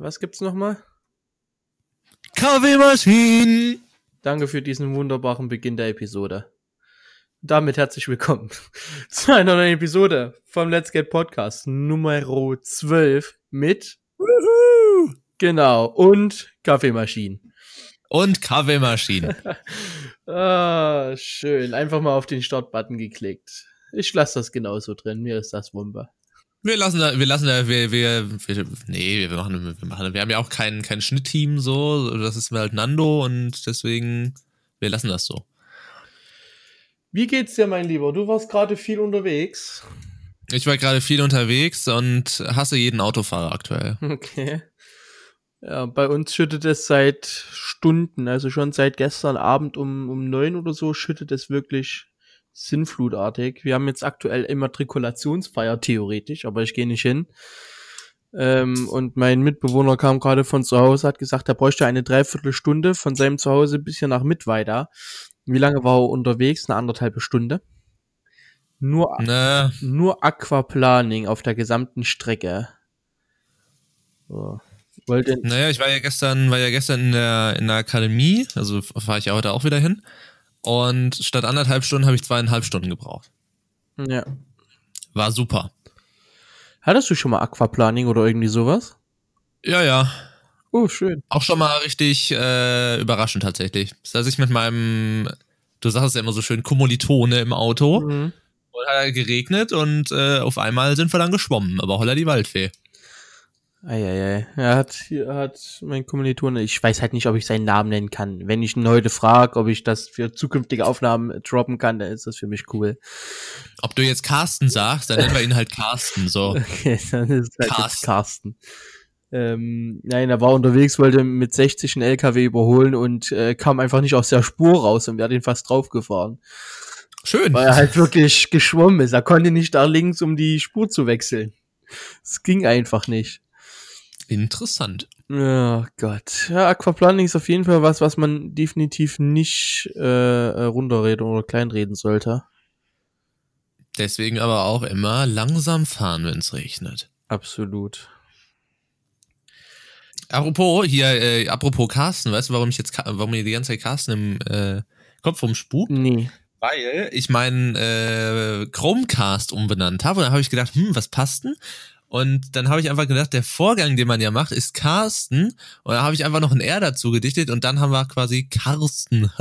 Was gibt's nochmal? Kaffeemaschinen! Danke für diesen wunderbaren Beginn der Episode. Damit herzlich willkommen zu einer neuen Episode vom Let's Get Podcast Nummer 12 mit Woohoo! genau und Kaffeemaschinen. Und Kaffeemaschinen. ah, schön. Einfach mal auf den Startbutton geklickt. Ich lasse das genauso drin. Mir ist das Wumpe. Wir lassen da, wir lassen da, wir, wir, wir nee, wir machen, wir machen, wir haben ja auch kein, kein Schnittteam so, das ist halt Nando und deswegen, wir lassen das so. Wie geht's dir, mein Lieber? Du warst gerade viel unterwegs. Ich war gerade viel unterwegs und hasse jeden Autofahrer aktuell. Okay. Ja, bei uns schüttet es seit Stunden, also schon seit gestern Abend um, um neun oder so, schüttet es wirklich sinnflutartig. Wir haben jetzt aktuell Immatrikulationsfeier theoretisch, aber ich gehe nicht hin. Ähm, und mein Mitbewohner kam gerade von zu Hause, hat gesagt, er bräuchte eine Dreiviertelstunde von seinem Zuhause bis hier nach Mittweida. Wie lange war er unterwegs? Eine anderthalbe Stunde. Nur, Ne, nur Aquaplaning auf der gesamten Strecke. So. Wollte, naja, ich war ja gestern, war ja gestern in der, in der Akademie, also fahre ich ja heute auch wieder hin. Und statt anderthalb Stunden habe ich zweieinhalb Stunden gebraucht. ja. War super. Hattest du schon mal Aquaplaning oder irgendwie sowas? Ja, ja. Oh, schön. Auch schon mal richtig äh, überraschend tatsächlich. Dass ich mit meinem, du sagst es ja immer so schön, Kommilitone im Auto. Mhm. Und hat er geregnet und äh, auf einmal sind wir dann geschwommen. Aber holla die Waldfee. Eieiei. Er hat hier hat mein Kommilitone, ich weiß halt nicht, ob ich seinen Namen nennen kann. Wenn ich ihn heute frage, ob ich das für zukünftige Aufnahmen droppen kann, dann ist das für mich cool. Ob du jetzt Carsten sagst, dann nennen wir ihn halt Carsten. So. Okay, dann ist halt Carsten. Carsten. Ähm, nein, er war unterwegs, wollte mit 60 einen LKW überholen und äh, kam einfach nicht aus der Spur raus und wir hat ihn fast draufgefahren. Schön. Weil er halt wirklich geschwommen ist. Er konnte nicht da links, um die Spur zu wechseln. Es ging einfach nicht. Interessant. Ja, Gott. Ja, Aquaplaning ist auf jeden Fall was, was man definitiv nicht äh, äh, runterreden oder kleinreden sollte. Deswegen aber auch immer langsam fahren, wenn es regnet. Absolut. Apropos, hier, äh, apropos Carsten, weißt du, warum ich jetzt, warum mir die ganze Zeit Carsten im äh, Kopf rumspukt? Nee. Weil ich meinen äh, Chromecast umbenannt habe und dann habe ich gedacht, hm, was passt denn? Und dann habe ich einfach gedacht, der Vorgang, den man ja macht, ist Carsten. Und dann habe ich einfach noch ein R dazu gedichtet und dann haben wir quasi Carsten.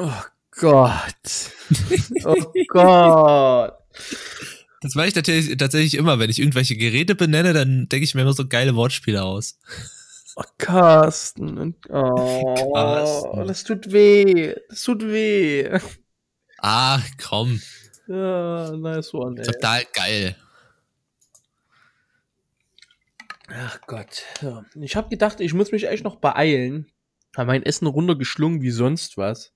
Oh Gott. Oh Gott. Das mache ich tatsächlich, tatsächlich immer. Wenn ich irgendwelche Geräte benenne, dann denke ich mir immer so geile Wortspiele aus. Oh, Carsten. Oh, Carsten. das tut weh. Das tut weh. Ah, komm. Ja, nice one, ey. Total geil. Ach Gott. Ja. Ich habe gedacht, ich muss mich echt noch beeilen. Habe mein Essen runtergeschlungen wie sonst was.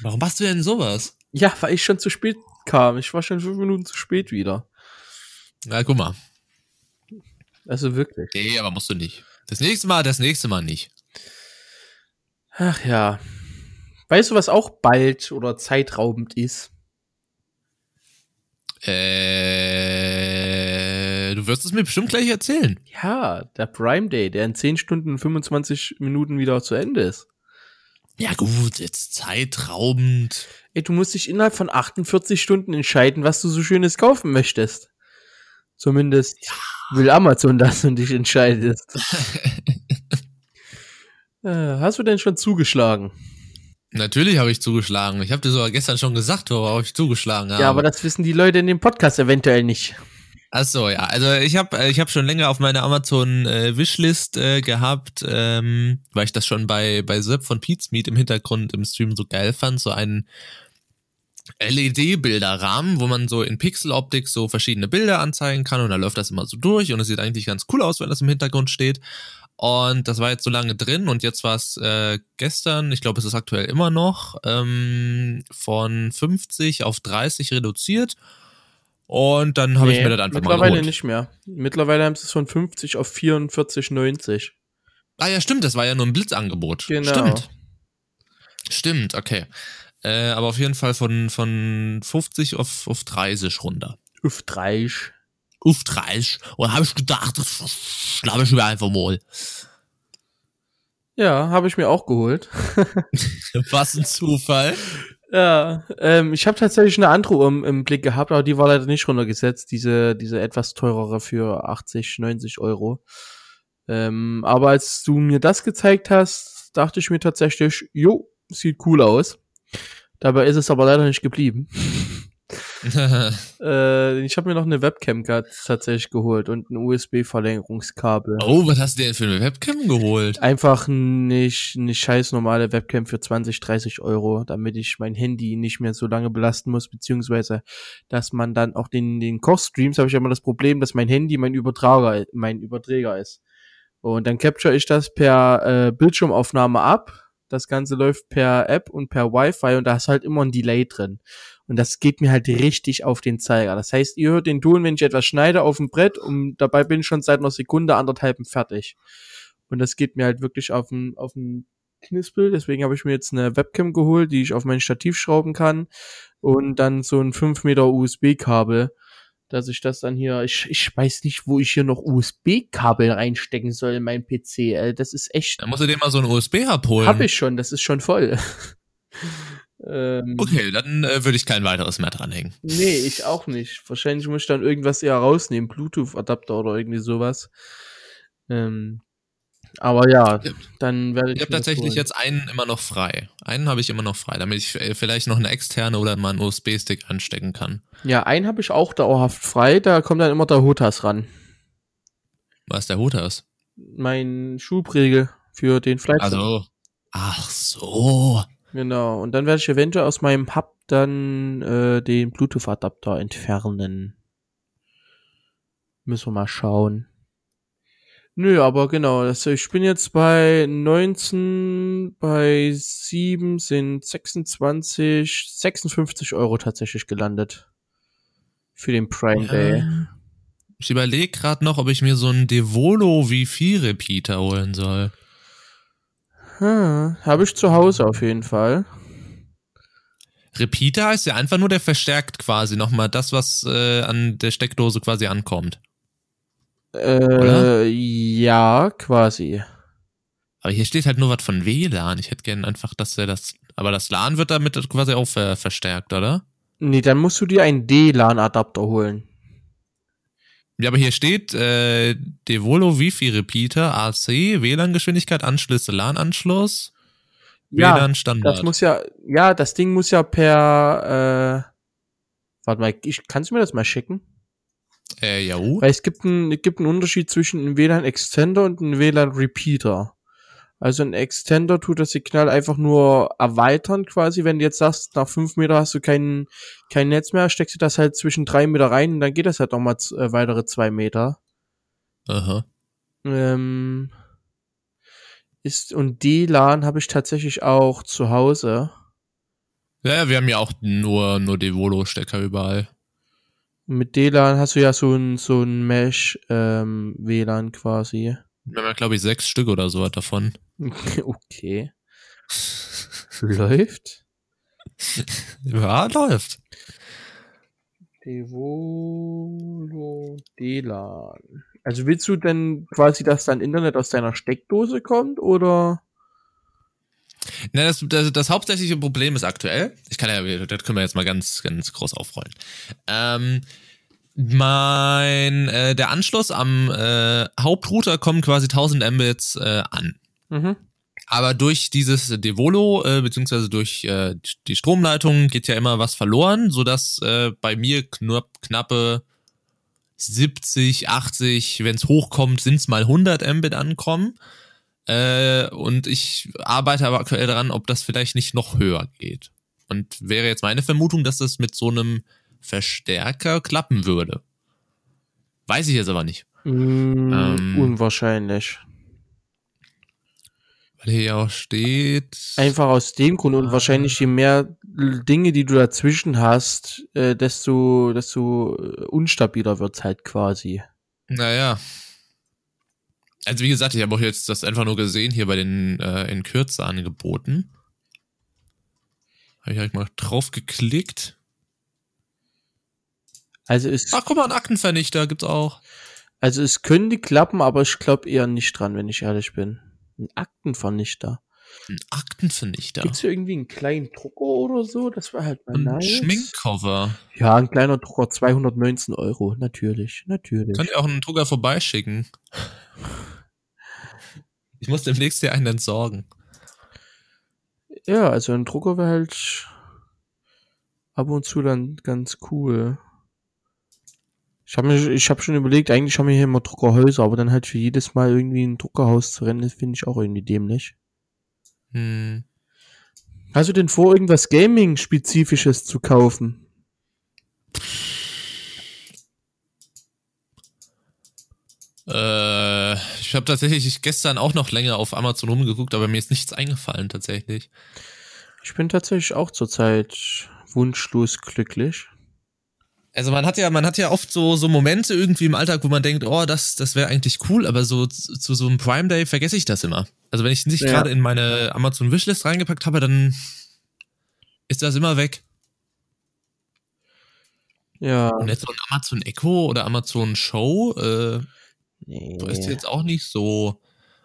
Warum machst du denn sowas? Ja, weil ich schon zu spät kam. Ich war schon fünf Minuten zu spät wieder. Na, guck mal. Also wirklich. Nee, aber musst du nicht. Das nächste Mal, das nächste Mal nicht. Ach ja. Weißt du, was auch bald oder zeitraubend ist? Äh, du wirst es mir bestimmt gleich erzählen. Ja, der Prime Day, der in 10 Stunden und 25 Minuten wieder zu Ende ist. Ja gut, jetzt zeitraubend. Ey, du musst dich innerhalb von 48 Stunden entscheiden, was du so Schönes kaufen möchtest. Zumindest will Amazon das und dich entscheidest. äh, hast du denn schon zugeschlagen? Natürlich habe ich zugeschlagen. Ich habe dir sogar gestern schon gesagt, worauf ich zugeschlagen habe. Ja, aber das wissen die Leute in dem Podcast eventuell nicht. Ach so, ja. Also ich habe ich hab schon länger auf meiner Amazon äh, äh, gehabt, ähm, weil ich das schon bei bei Sepp von Pete's Meet im Hintergrund im Stream so geil fand, so einen LED-Bilderrahmen, wo man so in Pixeloptik so verschiedene Bilder anzeigen kann und da läuft das immer so durch und es sieht eigentlich ganz cool aus, wenn das im Hintergrund steht. Und das war jetzt so lange drin und jetzt war es äh, gestern, ich glaube, es ist aktuell immer noch, ähm, von 50 auf 30 reduziert. Und dann habe ich Nee, mir das einfach mal Mittlerweile nicht mehr. Mittlerweile haben sie es von 50 auf 44,90. Ah ja, stimmt, das war ja nur ein Blitzangebot. Genau. Stimmt. Stimmt, okay. Äh, aber auf jeden Fall von, von 50 auf, auf 30 runter. Auf 30. Auf 30. Und habe ich gedacht, das schlafe ich mir einfach mal. Ja, habe ich mir auch geholt. Was ein Zufall. Ja, ähm, ich habe tatsächlich eine andere Uhr im, im, Blick gehabt, aber die war leider nicht runtergesetzt. Diese, diese etwas teurere für 80, 90 Euro. Ähm, aber als du mir das gezeigt hast, dachte ich mir tatsächlich, jo, sieht cool aus. Dabei ist es aber leider nicht geblieben. äh, ich habe mir noch eine Webcam tatsächlich geholt und ein USB-Verlängerungskabel. Oh, was hast du denn für eine Webcam geholt? Einfach nicht eine scheiß normale Webcam für 20, 30 Euro, damit ich mein Handy nicht mehr so lange belasten muss, beziehungsweise, dass man dann auch den, den Kochstreams habe ich immer das Problem, dass mein Handy mein Übertrager, mein Überträger ist. Und dann capture ich das per äh, Bildschirmaufnahme ab. Das Ganze läuft per App und per Wi-Fi und da ist halt immer ein Delay drin. Und das geht mir halt richtig auf den Zeiger. Das heißt, ihr hört den Ton, wenn ich etwas schneide auf dem Brett und dabei bin ich schon seit einer Sekunde, anderthalb fertig. Und das geht mir halt wirklich auf den, auf den Knispel. Deswegen habe ich mir jetzt eine Webcam geholt, die ich auf mein Stativ schrauben kann. Und dann so ein 5 Meter USB-Kabel dass ich das dann hier, ich, ich weiß nicht, wo ich hier noch USB-Kabel reinstecken soll in meinen PC. Das ist echt. Dann musst du dir mal so ein USB-Hub holen. Hab ich schon, das ist schon voll. ähm, okay, dann äh, würde ich kein weiteres mehr dranhängen. Nee, ich auch nicht. Wahrscheinlich muss ich dann irgendwas eher rausnehmen, Bluetooth-Adapter oder irgendwie sowas. Ähm, aber ja, dann werde ich. Ich habe tatsächlich jetzt einen immer noch frei. Einen habe ich immer noch frei, damit ich vielleicht noch eine externe oder mal einen USB-Stick anstecken kann. Ja, einen habe ich auch dauerhaft frei. Da kommt dann immer der Hotas ran. Was ist der Hotas? Mein Schubregel für den Flight. Also, ach so. Genau. Und dann werde ich eventuell aus meinem Hub dann äh, den Bluetooth-Adapter entfernen. Müssen wir mal schauen. Nö, aber genau, das, ich bin jetzt bei 19, bei 7 sind 26, 56 Euro tatsächlich gelandet. Für den Prime ja. Day. Ich überlege gerade noch, ob ich mir so einen Devolo V4 Repeater holen soll. Hm, Habe ich zu Hause auf jeden Fall. Repeater heißt ja einfach nur, der verstärkt quasi nochmal das, was äh, an der Steckdose quasi ankommt. Äh, ja, quasi. Aber hier steht halt nur was von WLAN. Ich hätte gern einfach, dass er das. Aber das LAN wird damit quasi auch ver verstärkt, oder? Nee, dann musst du dir einen D-LAN-Adapter holen. Ja, aber hier steht äh, Devolo Wi-Fi Repeater AC, WLAN-Geschwindigkeit, Anschlüsse, LAN-Anschluss, ja, WLAN Standard. Das muss ja, ja, das Ding muss ja per, äh, warte mal, ich, kannst du mir das mal schicken? Äh, ja. Weil es gibt einen, es gibt einen Unterschied zwischen einem WLAN Extender und einem WLAN Repeater. Also ein Extender tut das Signal einfach nur erweitern quasi. Wenn du jetzt sagst, nach fünf Meter hast du kein, kein Netz mehr, steckst du das halt zwischen drei Meter rein und dann geht das halt nochmal äh, weitere zwei Meter. Aha. Ähm, ist, und D-LAN habe ich tatsächlich auch zu Hause. Ja, wir haben ja auch nur, nur Devolo-Stecker überall. Mit D-LAN hast du ja so ein, so ein Mesh-WLAN ähm, quasi. Wir haben ja, glaube ich, sechs Stück oder so davon. okay. läuft? ja, läuft. Devolo D-LAN. Also willst du denn quasi, dass dein Internet aus deiner Steckdose kommt oder? Na, das, das, das hauptsächliche Problem ist aktuell, ich kann ja, das können wir jetzt mal ganz, ganz groß aufrollen. Ähm, mein, äh, der Anschluss am äh, Hauptrouter kommt quasi 1000 Mbits äh, an. Mhm. Aber durch dieses Devolo, äh, beziehungsweise durch äh, die Stromleitung geht ja immer was verloren, sodass äh, bei mir knapp, knappe 70, 80, wenn es hochkommt, sind es mal 100 Mbit ankommen. Äh, und ich arbeite aber aktuell daran, ob das vielleicht nicht noch höher geht. Und wäre jetzt meine Vermutung, dass das mit so einem Verstärker klappen würde. Weiß ich jetzt aber nicht. Mm, ähm, unwahrscheinlich. Weil hier ja auch steht. Einfach aus dem Grund und wahrscheinlich je mehr Dinge, die du dazwischen hast, äh, desto, desto äh, unstabiler wird's halt quasi. Naja, also wie gesagt, ich habe auch jetzt das einfach nur gesehen hier bei den äh, in Kürze angeboten. Habe ich halt mal drauf geklickt. Also es. Ach, guck mal, ein Aktenvernichter gibt's auch. Also es könnte klappen, aber ich glaube eher nicht dran, wenn ich ehrlich bin. Ein Aktenvernichter. Ein Aktenvernichter. Gibt's hier irgendwie einen kleinen Drucker oder so? Das wäre halt mal Ein nice. Schminkcover. Ja, ein kleiner Drucker, 219 Euro. Natürlich, natürlich. Könnt ihr auch einen Drucker vorbeischicken? Ich muss demnächst hier einen entsorgen. Ja, also ein Drucker wäre halt ab und zu dann ganz cool. Ich habe ich habe schon überlegt, eigentlich haben wir hier immer Druckerhäuser, aber dann halt für jedes Mal irgendwie ein Druckerhaus zu rennen, das finde ich auch irgendwie dämlich. Hm. Hast du denn vor, irgendwas Gaming-spezifisches zu kaufen? Äh, ich habe tatsächlich gestern auch noch länger auf Amazon rumgeguckt, aber mir ist nichts eingefallen tatsächlich. Ich bin tatsächlich auch zurzeit wunschlos glücklich. Also man hat ja, man hat ja oft so so Momente irgendwie im Alltag, wo man denkt, oh, das das wäre eigentlich cool, aber so zu, zu so einem Prime Day vergesse ich das immer. Also wenn ich nicht Ja. gerade in meine Amazon Wishlist reingepackt habe, dann ist das immer weg. Ja. Und jetzt so ein Amazon Echo oder Amazon Show, äh, Nee. Da ist jetzt auch nicht so,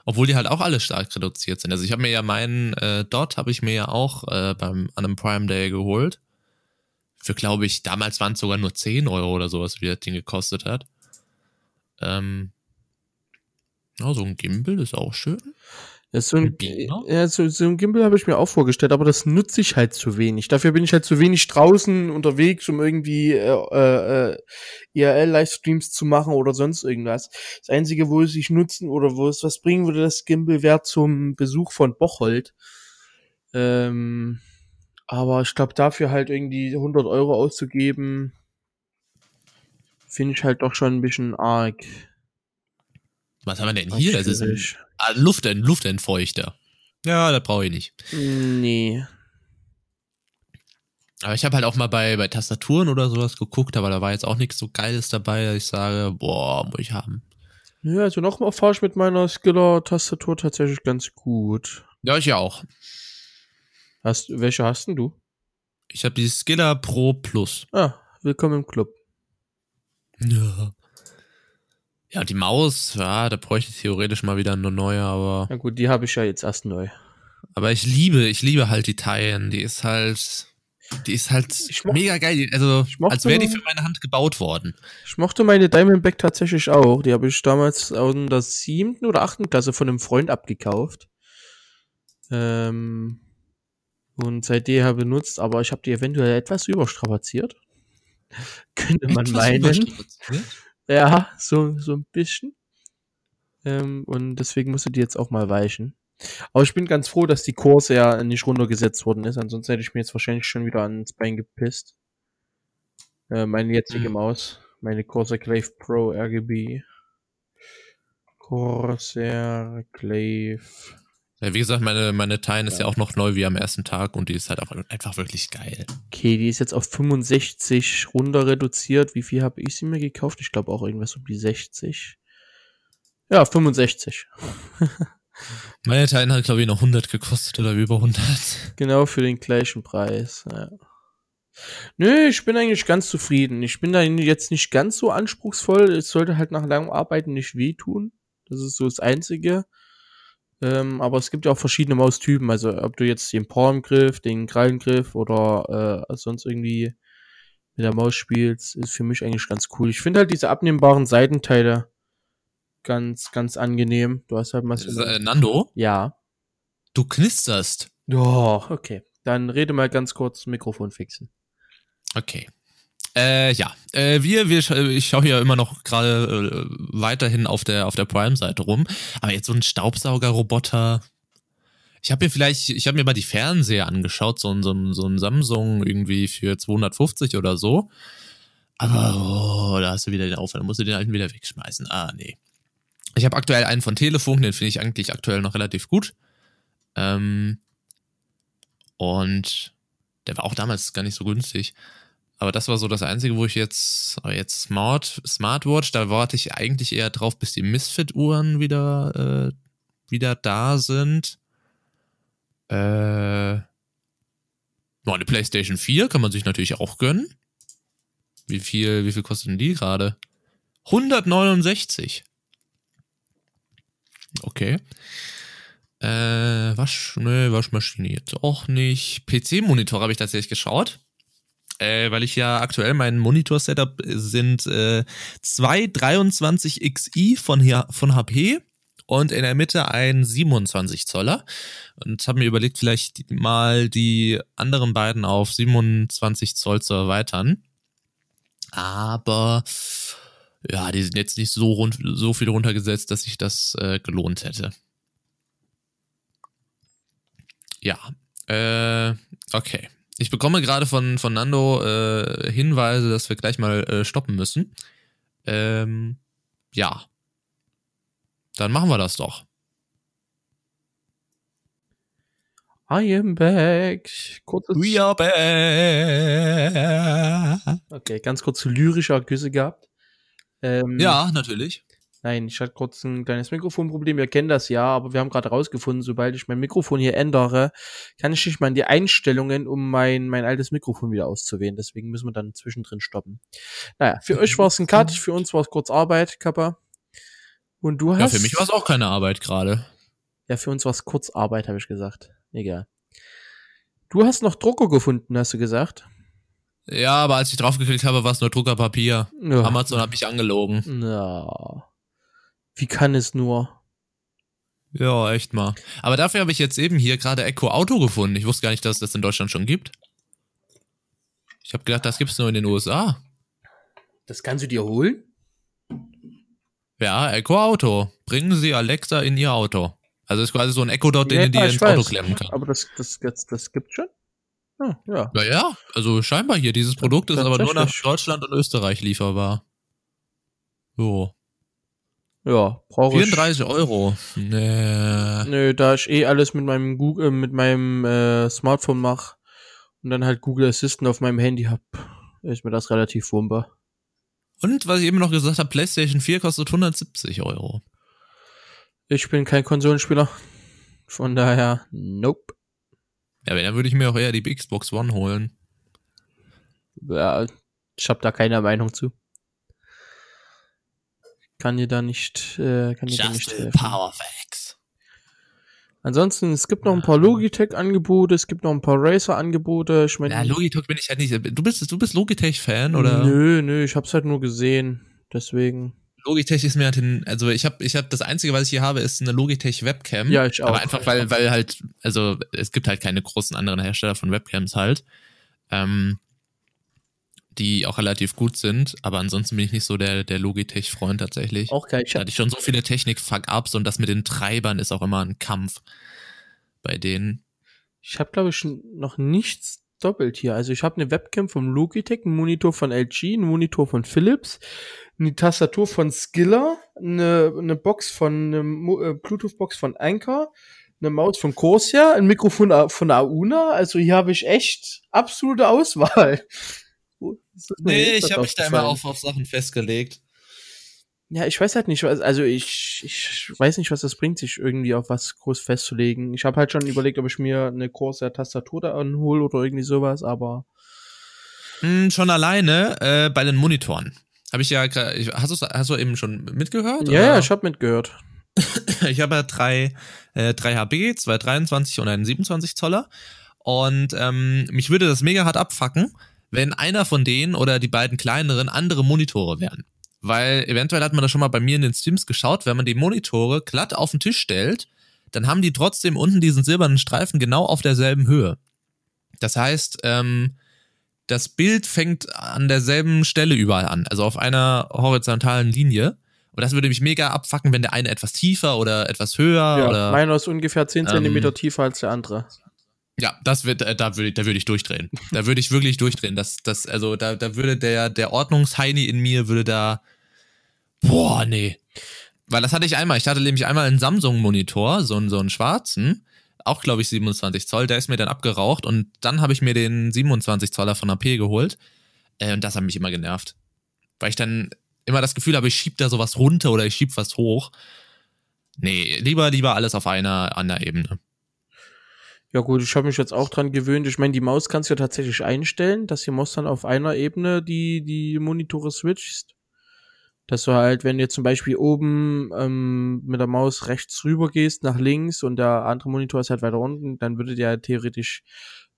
obwohl die halt auch alle stark reduziert sind. Also ich habe mir ja meinen äh, Dot habe ich mir ja auch äh, beim an einem Prime Day geholt. Für glaube ich, damals waren es sogar nur 10 Euro oder sowas, wie das Ding gekostet hat. Ähm, ja, so ein Gimbal ist auch schön. So ein, Beamer? ja, so, so ein Gimbal habe ich mir auch vorgestellt, aber das nutze ich halt zu wenig. Dafür bin ich halt zu wenig draußen unterwegs, um irgendwie äh, äh, IRL-Livestreams zu machen oder sonst irgendwas. Das Einzige, wo es sich nutzen oder wo es was bringen würde, das Gimbal wäre zum Besuch von Bocholt. Ähm, aber ich glaube, dafür halt irgendwie 100 Euro auszugeben, finde ich halt doch schon ein bisschen arg. Was haben wir denn hier? Das ist ein ah, Luft, ein Luftentfeuchter. Ja, das brauche ich nicht. Nee. Aber ich habe halt auch mal bei, bei Tastaturen oder sowas geguckt, aber da war jetzt auch nichts so Geiles dabei, dass ich sage, boah, muss ich haben. Ja, also nochmal fahre ich mit meiner Skiller-Tastatur tatsächlich ganz gut. Ja, ich ja auch. Hast, welche hast denn du? Ich habe die Skiller Pro Plus. Ah, willkommen im Club. Ja. Ja, die Maus, ja, da bräuchte ich theoretisch mal wieder eine neue, aber, Na gut, die habe ich ja jetzt erst neu. aber ich liebe, ich liebe halt die Tyen. Die ist halt, die ist halt mega geil. Also, als wäre die für meine Hand gebaut worden. Ich mochte meine Diamondback tatsächlich auch. Die habe ich damals in der siebten oder achten Klasse von einem Freund abgekauft. Ähm, und seitdem habe ich benutzt, aber ich habe die eventuell etwas überstrapaziert. Könnte man Etwas meinen. Ja, so, so ein bisschen. Ähm, und deswegen musste die jetzt auch mal weichen. Aber ich bin ganz froh, dass die Kurse ja nicht runtergesetzt worden ist. Ansonsten hätte ich mir jetzt wahrscheinlich schon wieder ans Bein gepisst. Äh, meine jetzige Hm. Maus. Meine Corsair Clave Pro RGB. Corsair Clave. Ja, wie gesagt, meine, meine Tyen ist ja auch noch neu wie am ersten Tag und die ist halt auch einfach wirklich geil. Okay, die ist jetzt auf 65 runter reduziert. Wie viel habe ich sie mir gekauft? Ich glaube auch irgendwas um die 60. Ja, 65. Meine Tyen hat, glaube ich, noch 100 gekostet oder über 100. Genau für den gleichen Preis. Ja. Nö, ich bin eigentlich ganz zufrieden. Ich bin da jetzt nicht ganz so anspruchsvoll. Es sollte halt nach langem Arbeiten nicht wehtun. Das ist so das Einzige. Ähm, aber es gibt ja auch verschiedene Maustypen. Also ob du jetzt den Palmgriff, den Krallengriff oder äh, sonst irgendwie mit der Maus spielst, ist für mich eigentlich ganz cool. Ich finde halt diese abnehmbaren Seitenteile ganz, ganz angenehm. Du hast halt mal. Äh, Nando, ja. du knisterst. Ja, okay. Dann rede mal ganz kurz Mikrofon fixen. Okay. Äh, ja, äh, wir, wir, sch- ich schaue hier immer noch gerade äh, weiterhin auf der auf der Prime-Seite rum, aber jetzt so ein Staubsaugerroboter. Ich habe mir vielleicht, ich habe mir mal die Fernseher angeschaut, so ein, so ein so ein Samsung irgendwie für 250 oder so. Aber oh, da hast du wieder den Aufwand, musst du den alten wieder wegschmeißen. Ah, nee. Ich habe aktuell einen von Telefon, den finde ich eigentlich aktuell noch relativ gut. Ähm, und der war auch damals gar nicht so günstig. Aber das war so das Einzige, wo ich jetzt, aber jetzt Smart, Smartwatch, da warte ich eigentlich eher drauf, bis die Misfit-Uhren wieder, äh, wieder da sind. Äh, eine PlayStation 4 kann man sich natürlich auch gönnen. Wie viel, wie viel kostet denn die gerade? 169. Okay. Äh, Wasch, ne, Waschmaschine jetzt auch nicht. PC-Monitor habe ich tatsächlich geschaut. Äh, weil ich ja aktuell mein Monitor-Setup sind äh, zwei 23 Xi von, hier, von HP und in der Mitte ein 27 Zoller. Und habe mir überlegt, vielleicht mal die anderen beiden auf 27 Zoll zu erweitern. Aber ja, die sind jetzt nicht so, rund, so viel runtergesetzt, dass sich das äh, gelohnt hätte. Ja, äh, okay. Ich bekomme gerade von, von Nando äh, Hinweise, dass wir gleich mal äh, stoppen müssen. Ähm, ja. Dann machen wir das doch. I am back. Kurzes We are back. okay, ganz kurz lyrischer Küsse gehabt. Ähm, ja, natürlich. Nein, ich hatte kurz ein kleines Mikrofonproblem. Wir kennen das ja, aber wir haben gerade rausgefunden, sobald ich mein Mikrofon hier ändere, kann ich nicht mal in die Einstellungen, um mein, mein altes Mikrofon wieder auszuwählen. Deswegen müssen wir dann zwischendrin stoppen. Naja, für euch war es ein Cut, für uns war es kurz Arbeit, Kappa. Und du hast. Ja, für mich war es auch keine Arbeit gerade. Ja, für uns war es kurz Arbeit, habe ich gesagt. Egal. Du hast noch Drucker gefunden, hast du gesagt? Ja, aber als ich draufgeklickt habe, war es nur Druckerpapier. Ja. Amazon habe ich angelogen. Ja. Wie kann es nur? Ja, echt mal. Aber dafür habe ich jetzt eben hier gerade Echo Auto gefunden. Ich wusste gar nicht, dass es das in Deutschland schon gibt. Ich habe gedacht, das gibt es nur in den USA. Das kannst du dir holen? Ja, Echo Auto. Bringen Sie Alexa in Ihr Auto. Also ist quasi so ein Echo Dot, den ja, dir ins weiß. Auto klemmen kann. Aber das, das, das, das gibt's schon? Hm, ja. Naja, also scheinbar hier. Dieses Produkt ist aber nur nach Deutschland und Österreich lieferbar. So. Ja, brauche ich. 34 Euro. Nee. Nö, da ich eh alles mit meinem Google, mit meinem äh, Smartphone mache und dann halt Google Assistant auf meinem Handy hab, ist mir das relativ wumper. Und was ich eben noch gesagt habe, PlayStation 4 kostet 170 Euro. Ich bin kein Konsolenspieler. Von daher, nope. Ja, dann würde ich mir auch eher die Xbox One holen. Ja, ich habe da keine Meinung zu kann dir da nicht, äh, kann dir da nicht helfen. Powerfacts. Ansonsten, es gibt noch ein paar Logitech-Angebote, es gibt noch ein paar Racer-Angebote. Ich meine, ja, Logitech bin ich halt nicht. Du bist, du bist Logitech-Fan oder? Nö, nö, ich hab's halt nur gesehen, deswegen. Logitech ist mir halt hin, also ich habe, ich habe das einzige, was ich hier habe, ist eine Logitech Webcam. Ja, ich auch. Aber einfach weil, weil halt, also es gibt halt keine großen anderen Hersteller von Webcams halt. Ähm, die auch relativ gut sind, aber ansonsten bin ich nicht so der, der Logitech-Freund tatsächlich. Auch geil. Da hatte ich schon so viele Technik-Fuck-Ups und das mit den Treibern ist auch immer ein Kampf bei denen. Ich habe, glaube ich, noch nichts doppelt hier. Also ich habe eine Webcam vom Logitech, einen Monitor von LG, einen Monitor von Philips, eine Tastatur von Skiller, eine, eine Box von, eine äh, Bluetooth-Box von Anker, eine Maus von Corsair, ein Mikrofon von Auna. Also hier habe ich echt absolute Auswahl. Nee, ich habe mich da immer auf, auf Sachen festgelegt. Ja, ich weiß halt nicht, also ich, ich weiß nicht, was das bringt, sich irgendwie auf was groß festzulegen. Ich habe halt schon überlegt, ob ich mir eine Corsair Tastatur da anhole oder irgendwie sowas, aber. Hm, schon alleine äh, bei den Monitoren. Habe ich ja, hast du hast du eben schon mitgehört? Ja, ja ich habe mitgehört. ich habe ja drei, äh, drei HB, zwei 23 und einen 27 Zoller. Und ähm, mich würde das mega hart abfacken, wenn einer von denen oder die beiden kleineren andere Monitore wären. Weil eventuell hat man das schon mal bei mir in den Streams geschaut, wenn man die Monitore glatt auf den Tisch stellt, dann haben die trotzdem unten diesen silbernen Streifen genau auf derselben Höhe. Das heißt, ähm, das Bild fängt an derselben Stelle überall an, also auf einer horizontalen Linie. Und das würde mich mega abfacken, wenn der eine etwas tiefer oder etwas höher ja, oder. Meiner ist ungefähr 10 cm ähm, tiefer als der andere. Ja, das wird, äh, da würde, da würde ich durchdrehen. Da würde ich wirklich durchdrehen. Das, das, also da, da würde der, der Ordnungsheini in mir würde da, boah, nee. Weil das hatte ich einmal. Ich hatte nämlich einmal einen Samsung-Monitor, so einen, so einen schwarzen, auch glaube ich 27 Zoll. Der ist mir dann abgeraucht und dann habe ich mir den 27 Zoller von AP geholt. Äh, und das hat mich immer genervt. Weil ich dann immer das Gefühl habe, ich schieb da sowas runter oder ich schieb was hoch. Nee, lieber, lieber alles auf einer, einer Ebene. Ja gut, ich habe mich jetzt auch dran gewöhnt. Ich meine, die Maus kannst du ja tatsächlich einstellen, dass die Maus dann auf einer Ebene die, die Monitore switcht. Dass du halt, wenn du jetzt zum Beispiel oben ähm, mit der Maus rechts rüber gehst, nach links und der andere Monitor ist halt weiter unten, dann würde der theoretisch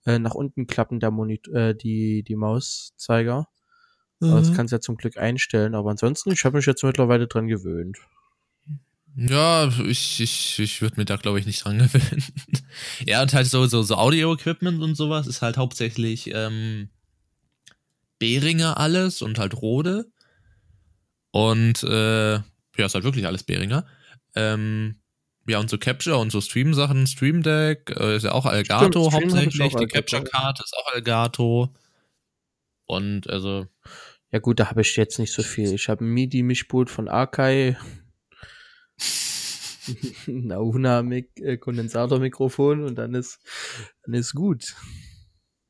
äh, nach unten klappen, der Monitor, äh, die, die Mauszeiger. Mhm. das kannst du ja zum Glück einstellen, aber ansonsten, ich habe mich jetzt mittlerweile dran gewöhnt. Ja, ich, ich, ich würde mir da, glaube ich, nicht dran gewöhnen. ja, und halt so, so, so Audio-Equipment und sowas ist halt hauptsächlich ähm, Behringer alles und halt Rode. Und äh, ja, ist halt wirklich alles Behringer. Ähm, ja, und so Capture und so Stream-Sachen, Stream Deck, äh, ist ja auch Elgato Stimmt, hauptsächlich. Die Capture Card ist auch Elgato. Und also. Ja, gut, da habe ich jetzt nicht so viel. Ich habe ein MIDI-Mischpult von Akai. ein Auna-Kondensatormikrofon und dann ist, dann ist gut.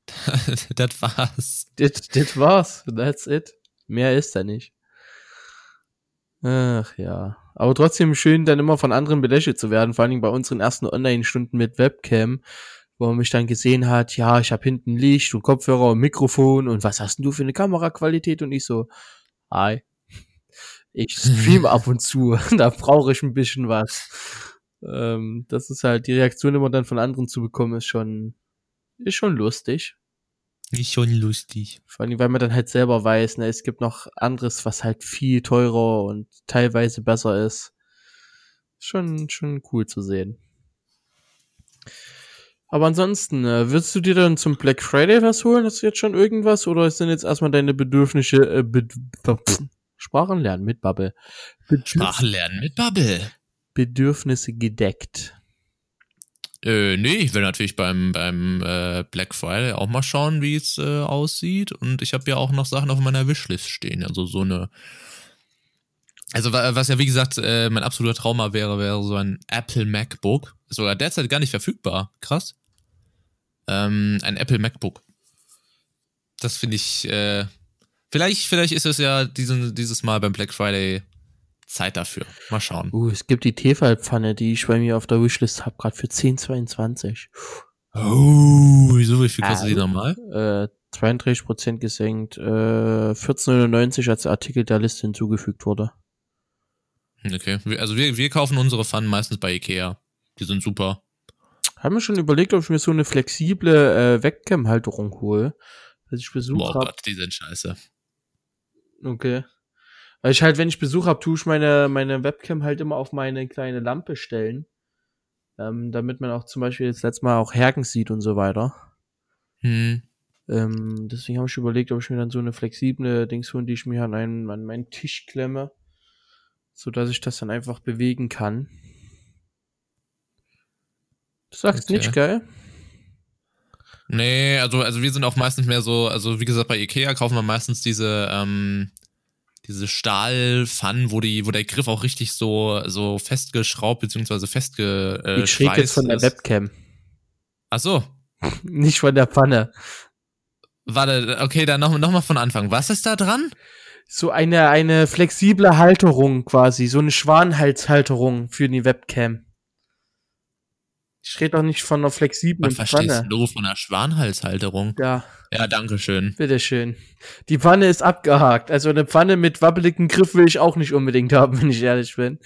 das war's. Das, das war's. That's it. Mehr ist da nicht. Ach ja. Aber trotzdem schön, dann immer von anderen belächelt zu werden, vor allen Dingen bei unseren ersten Online-Stunden mit Webcam, wo man mich dann gesehen hat, ja, ich habe hinten Licht und Kopfhörer und Mikrofon und was hast denn du für eine Kameraqualität? Und ich so, hi. Ich stream ab und zu, da brauche ich ein bisschen was. Ähm, das ist halt die Reaktion immer dann von anderen zu bekommen, ist schon, ist schon lustig. Ist schon lustig. Vor allem, weil man dann halt selber weiß, ne, es gibt noch anderes, was halt viel teurer und teilweise besser ist. Schon, schon cool zu sehen. Aber ansonsten, äh, würdest du dir dann zum Black Friday was holen? Hast du jetzt schon irgendwas? Oder sind jetzt erstmal deine Bedürfnisse, äh, Be Sprachen lernen mit Bubble? Bedürf Sprachen lernen mit Bubble. Bedürfnisse gedeckt. Äh, nee, ich will natürlich beim, beim äh, Black Friday auch mal schauen, wie es äh, aussieht. Und ich habe ja auch noch Sachen auf meiner Wishlist stehen. Also so eine. Also was ja wie gesagt äh, mein absoluter Trauma wäre, wäre so ein Apple MacBook. Ist sogar derzeit gar nicht verfügbar. Krass. Ähm, ein Apple MacBook. Das finde ich. Äh, vielleicht, vielleicht ist es ja diesen, dieses Mal beim Black Friday Zeit dafür. Mal schauen. Uh, es gibt die Tefal-Pfanne, die ich bei mir auf der Wishlist habe, gerade für 10,22. Oh, wieso? Wie viel kostet äh, die normal? Äh, 32% gesenkt, äh, 14,99 als Artikel der Liste hinzugefügt wurde. Okay, also wir, wir kaufen unsere Pfannen meistens bei Ikea. Die sind super. Haben wir schon überlegt, ob ich mir so eine flexible äh, Webcam-Halterung hole? Ich Boah hab. Gott, die sind scheiße. Okay. Weil ich halt, wenn ich Besuch habe, tue ich meine, meine Webcam halt immer auf meine kleine Lampe stellen. Ähm, damit man auch zum Beispiel das letzte Mal auch Herken sieht und so weiter. Hm. Ähm, deswegen habe ich überlegt, ob ich mir dann so eine flexible Dings hole, die ich mir an, einen, an meinen Tisch klemme, so dass ich das dann einfach bewegen kann. Du sagst okay. nicht, geil? Nee, also, also wir sind auch meistens mehr so, also wie gesagt, bei Ikea kaufen wir meistens diese, ähm, diese Stahlpfannen, wo die, wo der Griff auch richtig so, so festgeschraubt bzw. festge. Äh, ich schräg jetzt von der Webcam. Ach so. Nicht von der Pfanne. Warte, okay, dann noch, noch mal von Anfang. Was ist da dran? So eine, eine flexible Halterung quasi, so eine Schwanhalshalterung für die Webcam. Ich rede doch nicht von einer flexiblen Was Pfanne. verstehst du von einer Schwanhalshalterung? Ja. Ja, danke schön. Bitteschön. Die Pfanne ist abgehakt. Also eine Pfanne mit wabbeligem Griff will ich auch nicht unbedingt haben, wenn ich ehrlich bin.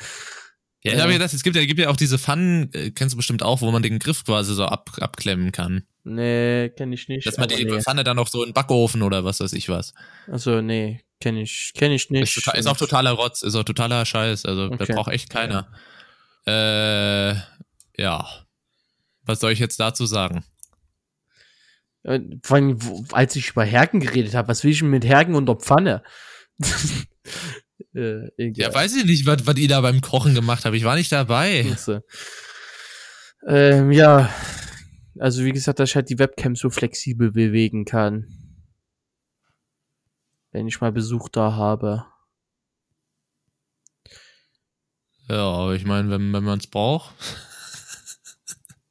Ja, ich habe ja das, es gibt ja, gibt ja auch diese Pfannen, äh, kennst du bestimmt auch, wo man den Griff quasi so ab, abklemmen kann. Nee, kenne ich nicht. Dass man die nee. Pfanne dann noch so in den Backofen oder was weiß ich was. Also nee, kenne ich, kenne ich nicht. Ist, total, ist, auch totaler Rotz, ist auch totaler Scheiß, also okay. das braucht echt keiner. Ja. Äh, ja. Was soll ich jetzt dazu sagen? Äh, vor allem, als ich über Herken geredet habe, was will ich mit Herken unter Pfanne? äh, ja, weiß ich nicht, was, was ihr da beim Kochen gemacht habt. Ich war nicht dabei. Also. Ähm, ja, also wie gesagt, dass ich halt die Webcam so flexibel bewegen kann. Wenn ich mal Besuch da habe. Ja, aber ich meine, wenn, wenn man es braucht.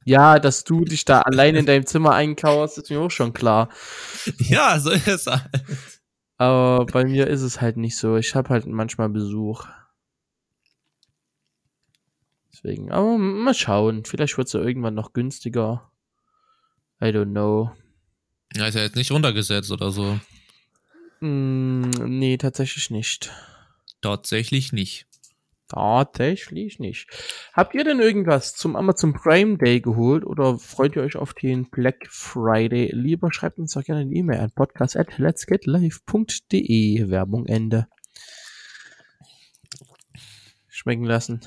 Ja, dass du dich da allein in deinem Zimmer einkauerst, ist mir auch schon klar. Ja, so ist es halt. Aber bei mir ist es halt nicht so. Ich habe halt manchmal Besuch. Deswegen, aber mal schauen. Vielleicht wird es ja irgendwann noch günstiger. I don't know. Ja, ist ja jetzt nicht runtergesetzt oder so. Mm, nee, tatsächlich nicht. tatsächlich nicht. Tatsächlich nicht. Habt ihr denn irgendwas zum Amazon Prime Day geholt oder freut ihr euch auf den Black Friday? Lieber schreibt uns doch gerne eine E-Mail an podcast at letsgetlive.de. Werbung Ende. Schmecken lassen.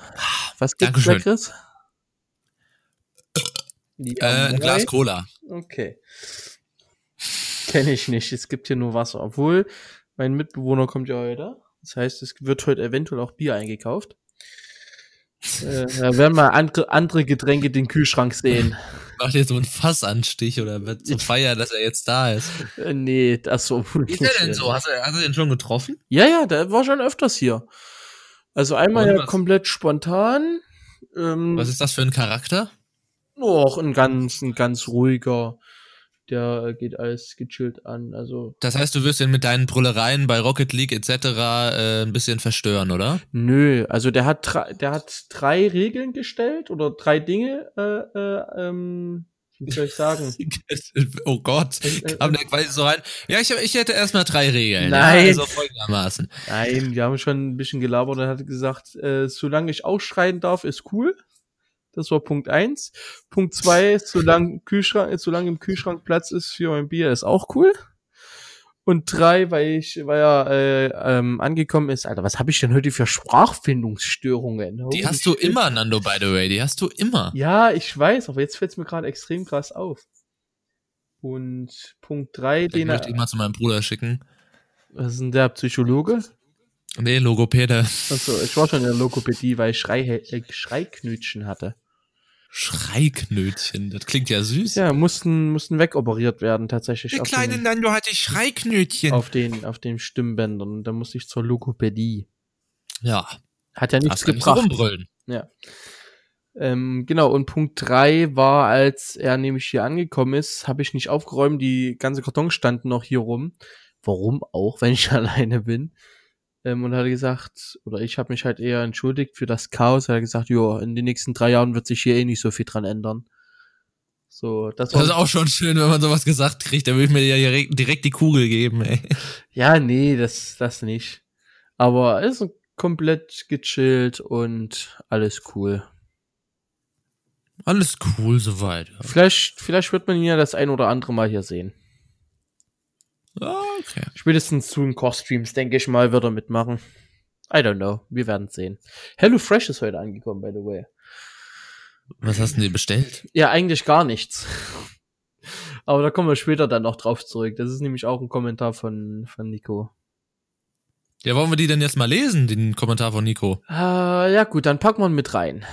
Was gibt's Dankeschön. Leckeres? Äh, ein Glas Cola. Okay. Kenne ich nicht. Es gibt hier nur Wasser. Obwohl, mein Mitbewohner kommt ja heute. Das heißt, es wird heute eventuell auch Bier eingekauft. äh, da werden mal andere, andere Getränke den Kühlschrank sehen. Macht ihr so einen Fassanstich oder wird so feiern, dass er jetzt da ist? Äh, nee, das so. Wie ist er denn so? Hast du, hast du den schon getroffen? Ja, ja, der war schon öfters hier. Also einmal ja komplett spontan. Ähm, Was ist das für ein Charakter? Och, ein ganz, ein ganz ruhiger. Der geht alles gechillt an. Also, Das heißt, du wirst ihn mit deinen Brüllereien bei Rocket League etc. Äh, ein bisschen verstören, oder? nö. Also der hat, drei- der hat drei Regeln gestellt oder drei Dinge, äh, äh, ähm, wie soll ich sagen? oh Gott, Äh, kam der quasi so rein. Ja, ich, ich hätte erstmal drei Regeln. Nein. Ja, also folgendermaßen. Nein, wir haben schon ein bisschen gelabert und er hat gesagt, äh, solange ich ausschreien darf, ist cool. Das war Punkt eins. Punkt zwei, solange Kühlschrank, solange im Kühlschrank Platz ist für mein Bier, ist auch cool. Und drei, weil ich, weil er äh, ähm, angekommen ist, Alter, was habe ich denn heute für Sprachfindungsstörungen? Die hast du shit. immer, Nando, by the way. Die hast du immer. Ja, ich weiß, aber jetzt fällt es mir gerade extrem krass auf. Und Punkt drei, Ich den möchte ihn er, mal zu meinem Bruder schicken. was ist denn der Psychologe? Nee, Logopäde. Achso, ich war schon in der Lokopädie, weil ich Schrei, äh, Schreiknötchen hatte. Schreiknötchen. Das klingt ja süß. Ja, mussten, mussten wegoperiert werden, tatsächlich. Der auf kleine den, Nando hatte Schreiknötchen. auf den, auf den Stimmbändern. Und da musste ich zur Lokopädie. Ja, Hat ja nichts gebracht. rumbrüllen. Ja. Ähm, genau, und Punkt drei war, als er nämlich hier angekommen ist, habe ich nicht aufgeräumt, die ganze Kartons standen noch hier rum. Warum auch, wenn ich alleine bin? Ähm, und hat gesagt, oder ich habe mich halt eher entschuldigt für das Chaos. Er hat gesagt, jo, in den nächsten drei Jahren wird sich hier eh nicht so viel dran ändern. So, das war Das ist auch schon schön, wenn man sowas gesagt kriegt. Da würde ich mir ja direkt, direkt die Kugel geben, ey. Ja, nee, das, das nicht. Aber ist komplett gechillt und alles cool. Alles cool soweit. Ja. Vielleicht, vielleicht wird man ihn ja das ein oder andere Mal hier sehen. Ah, Okay. Spätestens zu den Core-Streams, denke ich mal, wird er mitmachen. I don't know. Wir werden sehen. Hello Fresh ist heute angekommen, by the way. Was hast du denn dir bestellt? Ja, eigentlich gar nichts. Aber da kommen wir später dann noch drauf zurück. Das ist nämlich auch ein Kommentar von, von Nico. Ja, wollen wir die denn jetzt mal lesen, den Kommentar von Nico? Äh, ja gut, dann packen wir ihn mit rein.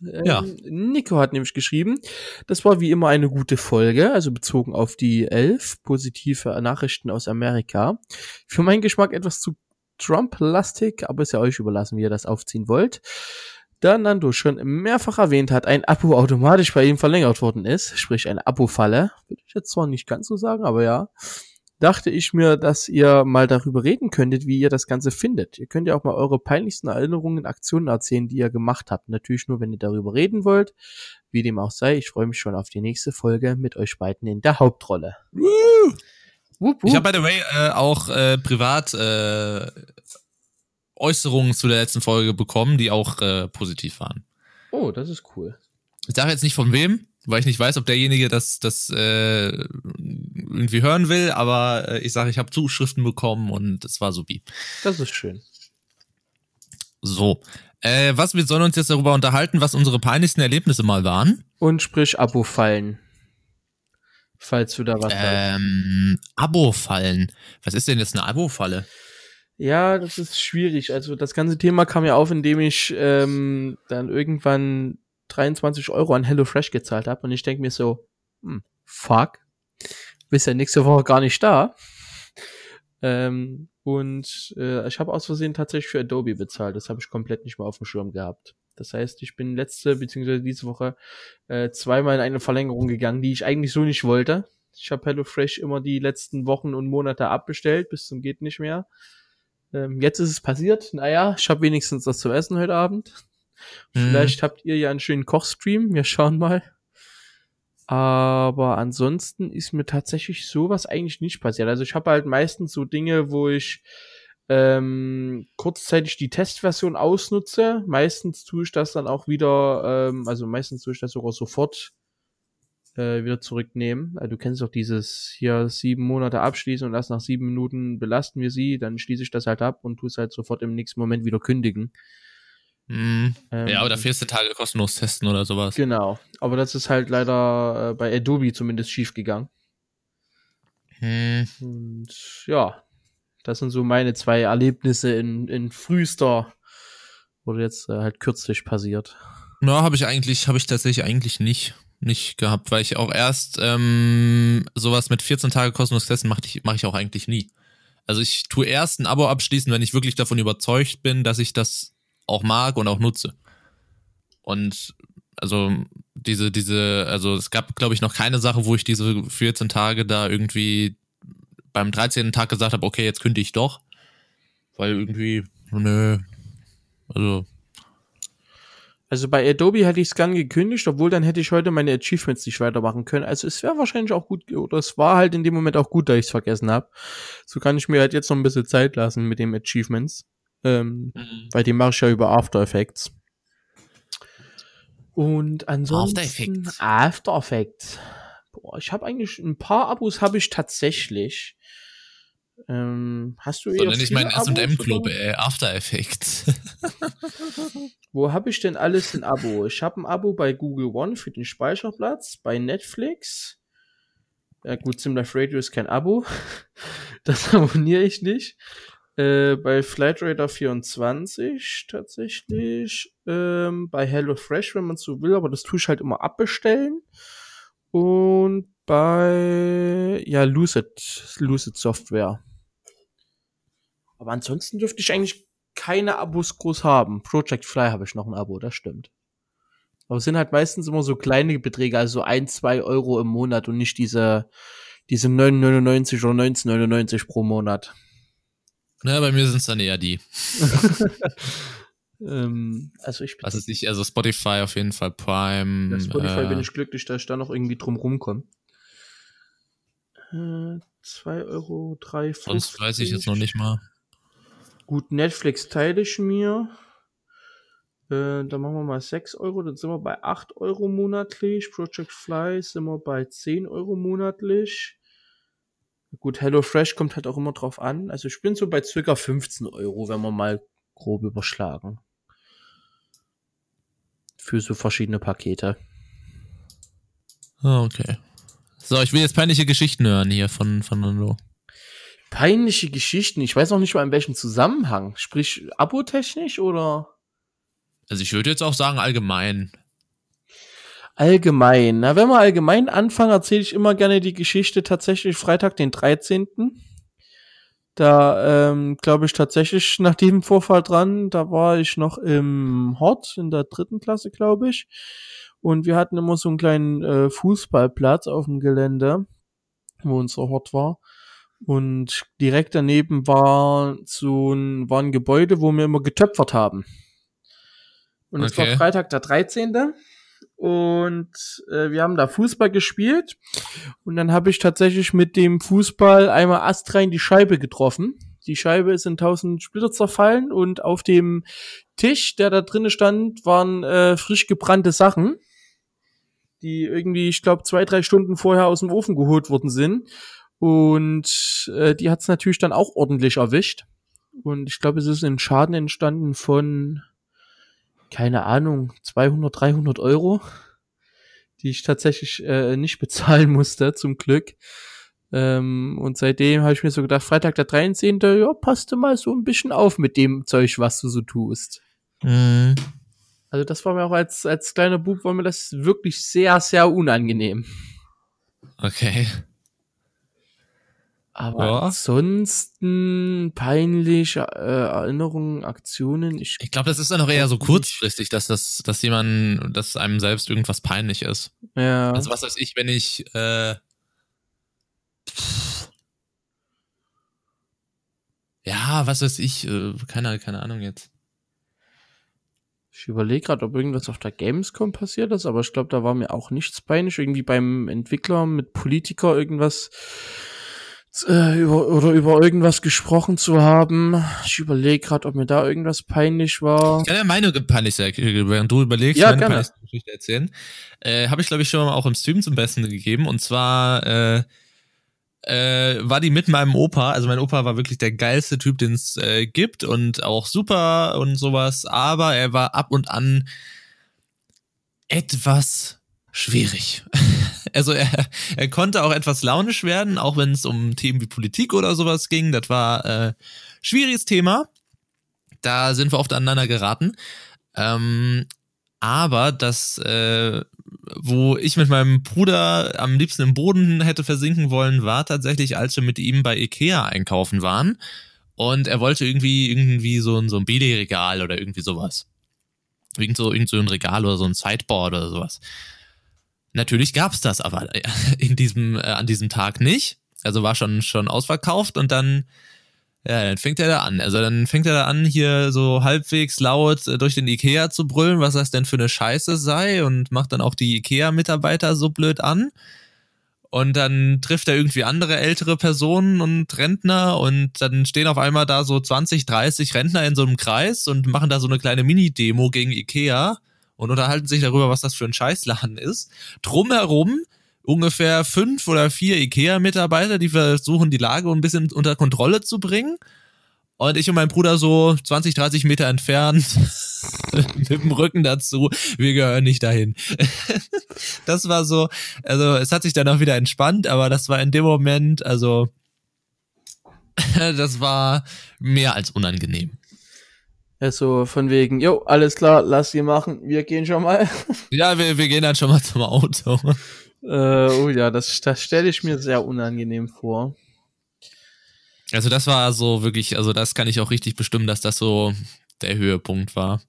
Ja. Ähm, Nico hat nämlich geschrieben, das war wie immer eine gute Folge, also bezogen auf die elf positive Nachrichten aus Amerika. Für meinen Geschmack etwas zu Trump-lastig, aber ist ja euch überlassen, wie ihr das aufziehen wollt. Da Nando schon mehrfach erwähnt hat, ein Abo automatisch bei ihm verlängert worden ist, sprich eine Abo-Falle, würde ich jetzt zwar nicht ganz so sagen, aber ja, dachte ich mir, dass ihr mal darüber reden könntet, wie ihr das Ganze findet. Ihr könnt ja auch mal eure peinlichsten Erinnerungen, Aktionen erzählen, die ihr gemacht habt. Natürlich nur, wenn ihr darüber reden wollt. Wie dem auch sei, ich freue mich schon auf die nächste Folge mit euch beiden in der Hauptrolle. Ich habe, by the way, äh, auch äh, privat äh, Äußerungen zu der letzten Folge bekommen, die auch äh, positiv waren. oh, das ist cool. Ich sage jetzt nicht von wem, weil ich nicht weiß, ob derjenige das, das äh, irgendwie hören will, aber äh, ich sage, ich habe Zuschriften bekommen und es war supi. Das ist schön. So. Äh, was, wir sollen uns jetzt darüber unterhalten, was unsere peinlichsten Erlebnisse mal waren. Und sprich Abo-Fallen. Falls du da was hast. Ähm, Abo-Fallen. Was ist denn jetzt eine Abo-Falle? Ja, das ist schwierig. Also das ganze Thema kam ja auf, indem ich ähm, dann irgendwann 23 Euro an HelloFresh gezahlt habe und ich denke mir so, hm, fuck, bist ja nächste Woche gar nicht da. Ähm, und äh, ich habe aus Versehen tatsächlich für Adobe bezahlt. Das habe ich komplett nicht mehr auf dem Schirm gehabt. Das heißt, ich bin letzte beziehungsweise diese Woche äh, zweimal in eine Verlängerung gegangen, die ich eigentlich so nicht wollte. Ich habe HelloFresh immer die letzten Wochen und Monate abbestellt, bis zum geht nicht mehr. Ähm, jetzt ist es passiert. Naja, ich habe wenigstens was zu essen heute Abend. Mhm. Vielleicht habt ihr ja einen schönen Kochstream. Wir schauen mal. Aber ansonsten ist mir tatsächlich sowas eigentlich nicht passiert. Also ich habe halt meistens so Dinge, wo ich ähm, kurzzeitig die Testversion ausnutze. Meistens tue ich das dann auch wieder, ähm, also meistens tue ich das sogar sofort äh, wieder zurücknehmen. Also du kennst doch dieses hier sieben Monate abschließen und erst nach sieben Minuten belasten wir sie, dann schließe ich das halt ab und tue es halt sofort im nächsten Moment wieder kündigen. Mhm. Ähm, ja, oder 14 Tage kostenlos testen oder sowas. Genau. Aber das ist halt leider äh, bei Adobe zumindest schief gegangen. Hm. Und ja, das sind so meine zwei Erlebnisse in, in frühester oder jetzt äh, halt kürzlich passiert. Ja, habe ich eigentlich, habe ich tatsächlich eigentlich nicht nicht gehabt, weil ich auch erst ähm, sowas mit 14 Tage kostenlos testen mache ich, mach ich auch eigentlich nie. Also ich tue erst ein Abo abschließen, wenn ich wirklich davon überzeugt bin, dass ich das auch mag und auch nutze. Und also diese, diese, also es gab, glaube ich, noch keine Sache, wo ich diese 14 Tage da irgendwie beim 13. Tag gesagt habe, okay, jetzt könnte ich doch. Weil irgendwie, nö, also also bei Adobe hätte ich es gern gekündigt, obwohl dann hätte ich heute meine Achievements nicht weitermachen können. Also es wäre wahrscheinlich auch gut, oder es war halt in dem Moment auch gut, dass ich es vergessen habe. So kann ich mir halt jetzt noch ein bisschen Zeit lassen mit dem Achievements. Ähm, mhm. Weil die mache ich ja über After Effects. Und ansonsten After Effects. After Effects. Boah, ich habe eigentlich ein paar Abos habe ich tatsächlich. Ähm, hast du so, eher ich meinen S&M-Club, ey, After Effects. Wo habe ich denn alles ein Abo? Ich habe ein Abo bei Google One für den Speicherplatz, bei Netflix. Ja gut, Simlife Radio ist kein Abo. Das abonniere ich nicht. Äh, bei Flightrader 24 tatsächlich. Ähm, bei HelloFresh, wenn man so will, aber das tue ich halt immer abbestellen. Und bei ja, Lucid, Lucid Software. Aber ansonsten dürfte ich eigentlich keine Abos groß haben. Project Fly habe ich noch ein Abo, das stimmt. Aber es sind halt meistens immer so kleine Beträge, also ein, zwei Euro im Monat und nicht diese, diese 9,99 oder 19,99 pro Monat. Na, bei mir sind es dann eher die. ähm, also ich Was ist nicht, also Spotify auf jeden Fall Prime. Ja, Spotify äh, bin ich glücklich, dass ich da noch irgendwie drum rumkomme. Äh, 2 Euro, 3, 5. Sonst weiß ich jetzt noch nicht mal. Gut, Netflix teile ich mir. Äh, dann machen wir mal 6 Euro, dann sind wir bei 8 Euro monatlich. Project Fly sind wir bei 10 Euro monatlich. Gut, HelloFresh kommt halt auch immer drauf an. Also ich bin so bei circa 15 Euro, wenn wir mal grob überschlagen. Für so verschiedene Pakete. Ah, okay. So, ich will jetzt peinliche Geschichten hören hier von, von Nando peinliche Geschichten. Ich weiß auch nicht mal in welchem Zusammenhang. Sprich, abotechnisch oder? Also ich würde jetzt auch sagen allgemein. Allgemein. Na, wenn wir allgemein anfangen, erzähle ich immer gerne die Geschichte tatsächlich Freitag, den 13. Da ähm, glaube ich tatsächlich nach diesem Vorfall dran, da war ich noch im Hort in der dritten Klasse, glaube ich. Und wir hatten immer so einen kleinen äh, Fußballplatz auf dem Gelände, wo unser Hort war. Und direkt daneben war so ein, war ein Gebäude, wo wir immer getöpfert haben. Und es okay. war Freitag der 13. Und äh, wir haben da Fußball gespielt. Und dann habe ich tatsächlich mit dem Fußball einmal astrein die Scheibe getroffen. Die Scheibe ist in tausend Splitter zerfallen und auf dem Tisch, der da drinnen stand, waren äh, frisch gebrannte Sachen, die irgendwie, ich glaube, zwei, drei Stunden vorher aus dem Ofen geholt worden sind. Und äh, die hat es natürlich dann auch ordentlich erwischt. Und ich glaube, es ist ein Schaden entstanden von, keine Ahnung, 200, 300 Euro, die ich tatsächlich äh, nicht bezahlen musste, zum Glück. Ähm, und seitdem habe ich mir so gedacht, Freitag der 13. Ja, passt du mal so ein bisschen auf mit dem Zeug, was du so tust. Mhm. Also das war mir auch als, als kleiner Bub, war mir das wirklich sehr, sehr unangenehm. Okay. Aber ja. ansonsten peinliche äh, Erinnerungen, Aktionen. Ich, ich glaube, das ist dann auch eher so kurzfristig, dass das, dass jemand, dass einem selbst irgendwas peinlich ist. Ja. Also was weiß ich, wenn ich äh, ja, was weiß ich, äh, keine, keine Ahnung jetzt. Ich überlege gerade, ob irgendwas auf der Gamescom passiert ist, aber ich glaube, da war mir auch nichts peinlich. Irgendwie beim Entwickler mit Politiker irgendwas äh, über, oder über irgendwas gesprochen zu haben. Ich überlege gerade, ob mir da irgendwas peinlich war. Ich kann ja meine peinliche während du überlegst, Ja, meine gerne. peinlichste Geschichte erzählen. Äh, Habe ich, glaube ich, schon mal auch im Stream zum Besten gegeben. Und zwar äh, äh, war die mit meinem Opa. Also mein Opa war wirklich der geilste Typ, den es äh, gibt und auch super und sowas. Aber er war ab und an etwas schwierig. Also er, er konnte auch etwas launisch werden, auch wenn es um Themen wie Politik oder sowas ging. Das war äh, schwieriges Thema. Da sind wir oft aneinander geraten. Ähm, aber das, äh, wo ich mit meinem Bruder am liebsten im Boden hätte versinken wollen, war tatsächlich, als wir mit ihm bei Ikea einkaufen waren. Und er wollte irgendwie, irgendwie so, ein- so ein BD-Regal oder irgendwie sowas. Irgend so, irgend so ein Regal oder so ein Sideboard oder sowas. Natürlich gab's das aber in diesem, äh, an diesem Tag nicht. Also war schon, schon ausverkauft und dann, ja, dann fängt er da an. Also dann fängt er da an, hier so halbwegs laut äh, durch den Ikea zu brüllen, was das denn für eine Scheiße sei und macht dann auch die Ikea-Mitarbeiter so blöd an. Und dann trifft er irgendwie andere ältere Personen und Rentner und dann stehen auf einmal da so 20, 30 Rentner in so einem Kreis und machen da so eine kleine Mini-Demo gegen Ikea und unterhalten sich darüber, was das für ein Scheißladen ist. Drumherum ungefähr fünf oder vier Ikea-Mitarbeiter, die versuchen, die Lage ein bisschen unter Kontrolle zu bringen. Und ich und mein Bruder so 20, 30 Meter entfernt, mit dem Rücken dazu, wir gehören nicht dahin. das war so, also es hat sich dann auch wieder entspannt, aber das war in dem Moment, also das war mehr als unangenehm. Also von wegen, jo, alles klar, lass sie machen, wir gehen schon mal. Ja, wir, wir gehen dann schon mal zum Auto. äh, oh ja, das, das stelle ich mir sehr unangenehm vor. Also das war so wirklich, also das kann ich auch richtig bestimmen, dass das so der Höhepunkt war.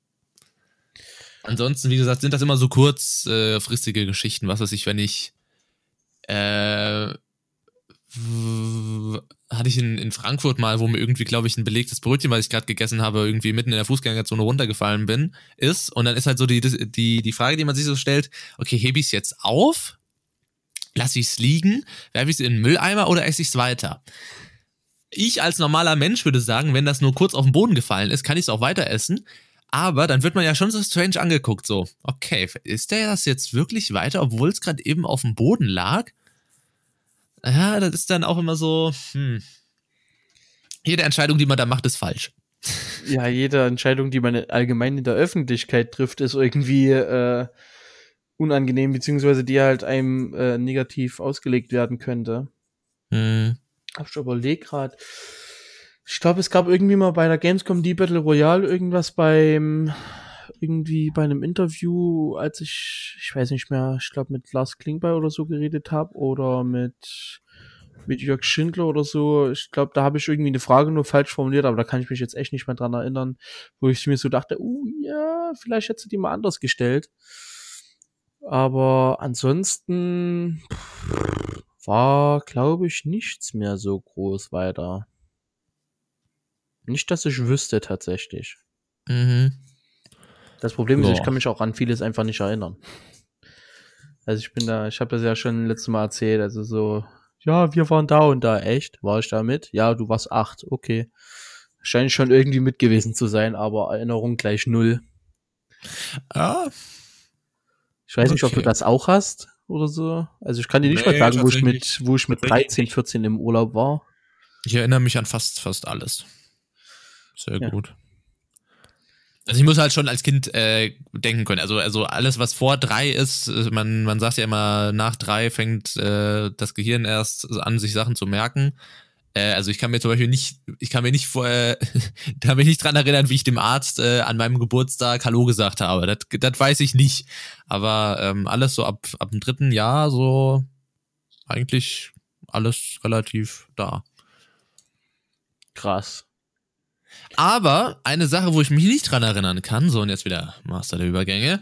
Ansonsten, wie gesagt, sind das immer so kurzfristige Geschichten, was weiß ich, wenn ich äh, hatte ich in, in Frankfurt mal, wo mir irgendwie, glaube ich, ein belegtes Brötchen, was ich gerade gegessen habe, irgendwie mitten in der Fußgängerzone runtergefallen bin, ist. Und dann ist halt so die, die, die Frage, die man sich so stellt, okay, hebe ich es jetzt auf? Lass ich es liegen? Werfe ich es in den Mülleimer oder esse ich es weiter? Ich als normaler Mensch würde sagen, wenn das nur kurz auf den Boden gefallen ist, kann ich es auch weiter essen. Aber dann wird man ja schon so strange angeguckt, so, okay, ist der das jetzt wirklich weiter, obwohl es gerade eben auf dem Boden lag? Ja, das ist dann auch immer so, hm. Jede Entscheidung, die man da macht, ist falsch. Ja, jede Entscheidung, die man allgemein in der Öffentlichkeit trifft, ist irgendwie äh, unangenehm, beziehungsweise die halt einem äh, negativ ausgelegt werden könnte. Hm. Hab ich überlegt gerade. Ich glaube, es gab irgendwie mal bei der Gamescom die Battle Royale irgendwas beim irgendwie bei einem Interview, als ich, ich weiß nicht mehr, ich glaube mit Lars Klingbeil oder so geredet habe oder mit mit Jörg Schindler oder so. Ich glaube, da habe ich irgendwie eine Frage nur falsch formuliert, aber da kann ich mich jetzt echt nicht mehr dran erinnern, wo ich mir so dachte, uh, ja, vielleicht hättest du die mal anders gestellt. Aber ansonsten war, glaube ich, nichts mehr so groß weiter. Nicht, dass ich wüsste tatsächlich. Mhm. Das Problem ist, Ja. ich kann mich auch an vieles einfach nicht erinnern. Also ich bin da, ich habe das ja schon letztes Mal erzählt, also so, ja, wir waren da und da, echt? War ich da mit? Ja, du warst acht, okay. Scheint schon irgendwie mit gewesen zu sein, aber Erinnerung gleich null. Ja, Ich weiß nicht, ob du Okay. das auch hast oder so. Also ich kann dir nicht Nee, mal sagen, wo ich mit, wo ich mit tatsächlich 13, 14 im Urlaub war. ich erinnere mich an fast, fast alles. Sehr Ja. gut. Also ich muss halt schon als Kind äh, denken können. Also, also alles, was vor drei ist, äh, man, man sagt ja immer, nach drei fängt äh, das Gehirn erst an, sich Sachen zu merken. Äh, also ich kann mir zum Beispiel nicht, ich kann mir nicht vor, äh, kann mich nicht dran erinnern, wie ich dem Arzt äh, an meinem Geburtstag Hallo gesagt habe. Das, das weiß ich nicht. Aber ähm, alles so ab, ab dem dritten Jahr so eigentlich alles relativ da. Krass. Aber eine Sache, wo ich mich nicht dran erinnern kann, so und jetzt wieder Master der Übergänge,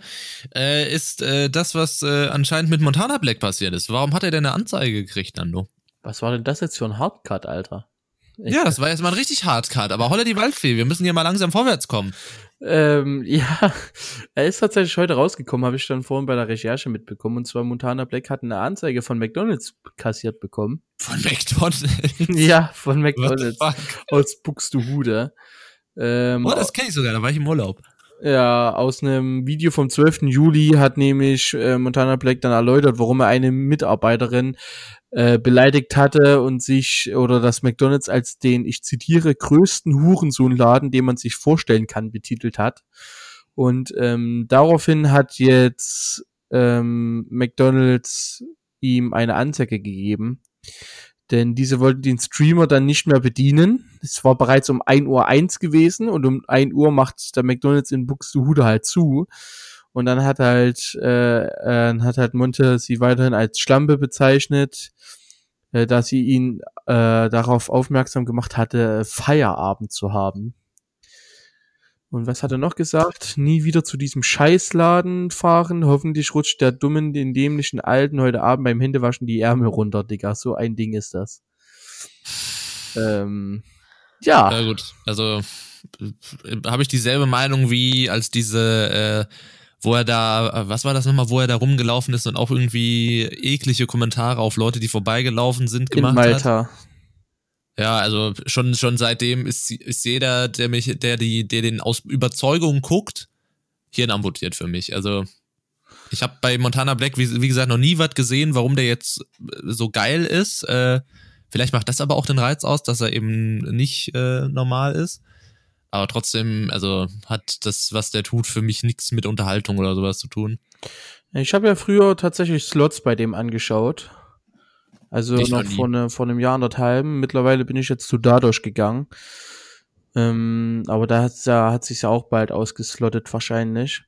äh, ist äh, das, was äh, anscheinend mit Montana Black passiert ist. Warum hat er denn eine Anzeige gekriegt, Nando? Was war denn das jetzt für ein Hardcut, Alter? Ja, das war jetzt mal ein richtig Hardcut, aber holla die Waldfee, wir müssen hier mal langsam vorwärts kommen. Ähm, ja, er ist tatsächlich heute rausgekommen, habe ich dann vorhin bei der Recherche mitbekommen. Und zwar Montana Black hat eine Anzeige von McDonalds kassiert bekommen. Von McDonalds? ja, von McDonalds. Aus Buxtehude. Ähm, oh, das kenne ich sogar, da war ich im Urlaub. Ja, aus einem Video vom 12. Juli hat nämlich äh, Montana Black dann erläutert, warum er eine Mitarbeiterin äh, beleidigt hatte und sich oder das McDonald's als den, ich zitiere, größten Hurensohnladen, den man sich vorstellen kann, betitelt hat. Und ähm, daraufhin hat jetzt ähm, McDonald's ihm eine Anzeige gegeben. Denn diese wollten den Streamer dann nicht mehr bedienen. Es war bereits um 1 Uhr gewesen und um 1 Uhr macht der McDonalds in Buxtehude halt zu. Und dann hat halt, äh, äh, hat halt Monte sie weiterhin als Schlampe bezeichnet, äh, da sie ihn äh, darauf aufmerksam gemacht hatte, Feierabend zu haben. Und was hat er noch gesagt? Nie wieder zu diesem Scheißladen fahren. Hoffentlich rutscht der dummen, den dämlichen Alten heute Abend beim Händewaschen die Ärmel runter, Digga. So ein Ding ist das. Ähm, ja. Ja gut, also äh, habe ich dieselbe Meinung wie als diese, äh, wo er da, äh, was war das nochmal, wo er da rumgelaufen ist und auch irgendwie eklige Kommentare auf Leute, die vorbeigelaufen sind, gemacht In Malta. hat. Ja, also schon, schon seitdem ist, ist jeder, der mich, der die, der den aus Überzeugung guckt, Hirn amputiert für mich. Also ich habe bei Montana Black, wie, wie, gesagt, noch nie was gesehen, warum der jetzt so geil ist. Äh, vielleicht macht das aber auch den Reiz aus, dass er eben nicht äh, normal ist. Aber trotzdem, also hat das, was der tut, für mich nichts mit Unterhaltung oder sowas zu tun. Ich habe ja früher tatsächlich Slots bei dem angeschaut. Also ich noch vor, ne, vor einem Jahr, anderthalb. Mittlerweile bin ich jetzt zu Dadosh gegangen. Ähm, aber da, da hat sich ja auch bald ausgeslottet wahrscheinlich.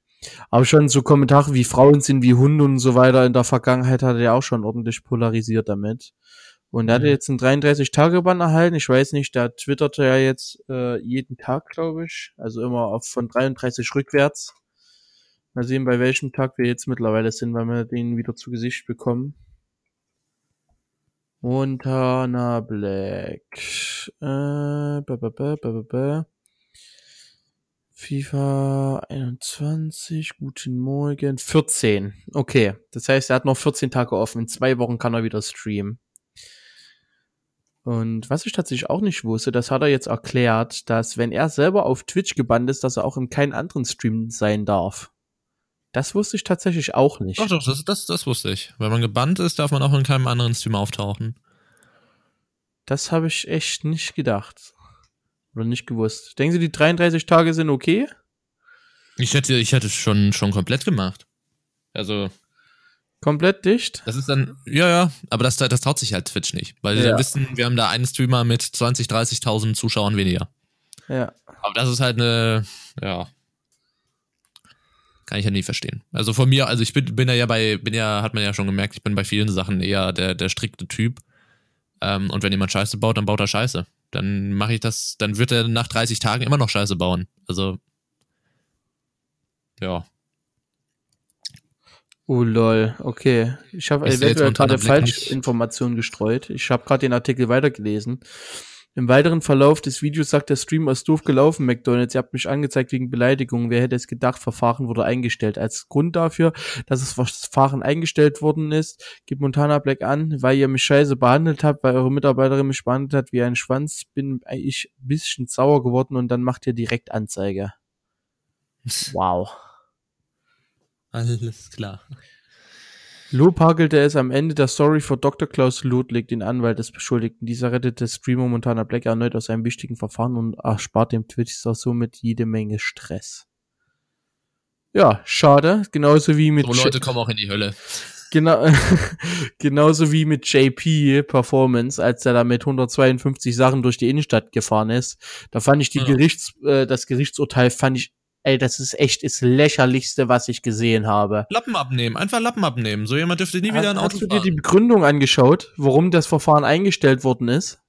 Aber schon so Kommentare wie Frauen sind wie Hunde und so weiter in der Vergangenheit hat er ja auch schon ordentlich polarisiert damit. Und er hatte jetzt einen 33-Tage-Bann erhalten. Ich weiß nicht, da twitterte er jetzt äh, jeden Tag, glaube ich. Also immer auf von 33 rückwärts. Mal sehen, bei welchem Tag wir jetzt mittlerweile sind, weil wir den wieder zu Gesicht bekommen. Montana Black. Äh, ba, ba, ba, ba, ba. FIFA 21, guten Morgen. 14. Okay. Das heißt, er hat noch 14 Tage offen. In zwei Wochen kann er wieder streamen. Und was ich tatsächlich auch nicht wusste, das hat er jetzt erklärt, dass wenn er selber auf Twitch gebannt ist, dass er auch in keinen anderen Stream sein darf. Das wusste ich tatsächlich auch nicht. Doch, doch, das, das, das wusste ich. Wenn man gebannt ist, darf man auch in keinem anderen Stream auftauchen. Das habe ich echt nicht gedacht. Oder nicht gewusst. Denken Sie, die 33 Tage sind okay? Ich hätte, ich hätte es schon, schon komplett gemacht. Also. Komplett dicht? Das ist dann, ja, ja, aber das, das traut sich halt Twitch nicht. Weil ja. wissen, wir haben da einen Streamer mit 20, 30.000 Zuschauern weniger. Ja. Aber das ist halt eine, ja, kann ich ja nie verstehen. Also von mir, also ich bin, bin ja bei, bin ja, hat man ja schon gemerkt, ich bin bei vielen Sachen eher der, der strikte Typ. Ähm, und wenn jemand Scheiße baut, dann baut er Scheiße. Dann mache ich das, dann wird er nach 30 Tagen immer noch Scheiße bauen. Also, ja. Oh lol, okay. Ich habe eventuell gerade Falschinformationen gestreut. Ich habe gerade den Artikel weitergelesen. Im weiteren Verlauf des Videos sagt der Streamer, ist doof gelaufen, McDonalds. Ihr habt mich angezeigt wegen Beleidigung. Wer hätte es gedacht, Verfahren wurde eingestellt. Als Grund dafür, dass das Verfahren eingestellt worden ist, gibt Montana Black an, weil ihr mich scheiße behandelt habt, weil eure Mitarbeiterin mich behandelt hat wie ein Schwanz, bin ich ein bisschen sauer geworden und dann macht ihr direkt Anzeige. Wow. Alles klar. Hagelte es am Ende der Story vor Dr. Klaus Ludwig, den Anwalt des Beschuldigten. Dieser rettete Streamer Montana Black erneut aus einem wichtigen Verfahren und erspart dem Twitch somit jede Menge Stress. Ja, schade. Genauso wie mit. So Leute kommen auch in die Hölle. Genau, genauso wie mit JP Performance, als er da mit 152 Sachen durch die Innenstadt gefahren ist. Da fand ich die ja. Gerichts, äh, das Gerichtsurteil fand ich ey, das ist echt das lächerlichste, was ich gesehen habe. Lappen abnehmen, einfach Lappen abnehmen. So jemand dürfte nie wieder ein Auto Hast du dir die Begründung angeschaut, warum das Verfahren eingestellt worden ist?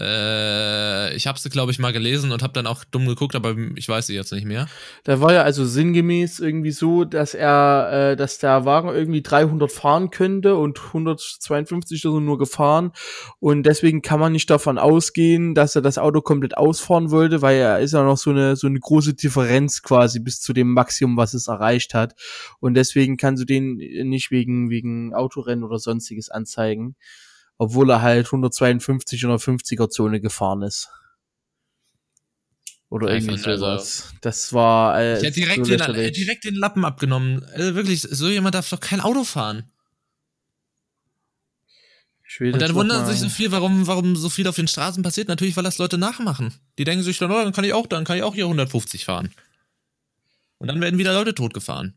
Äh, ich habe sie, glaube ich, mal gelesen und habe dann auch dumm geguckt, aber ich weiß sie jetzt nicht mehr. Da war ja also sinngemäß irgendwie so, dass er, äh, dass der Wagen irgendwie 300 fahren könnte und 152 ist er nur gefahren. Und deswegen kann man nicht davon ausgehen, dass er das Auto komplett ausfahren wollte, weil er ist ja noch so eine so eine große Differenz quasi bis zu dem Maximum, was es erreicht hat. Und deswegen kannst du den nicht wegen wegen Autorennen oder sonstiges anzeigen obwohl er halt 152 in der 50er Zone gefahren ist. Oder irgendwie sowas. Also, das war äh, ich hätte direkt, so den, direkt den Lappen abgenommen. Also wirklich, so jemand darf doch kein Auto fahren. Und dann wundern sich so viel, warum, warum so viel auf den Straßen passiert. Natürlich, weil das Leute nachmachen. Die denken sich dann, oh, dann kann ich auch, dann kann ich auch hier 150 fahren. Und dann werden wieder Leute totgefahren.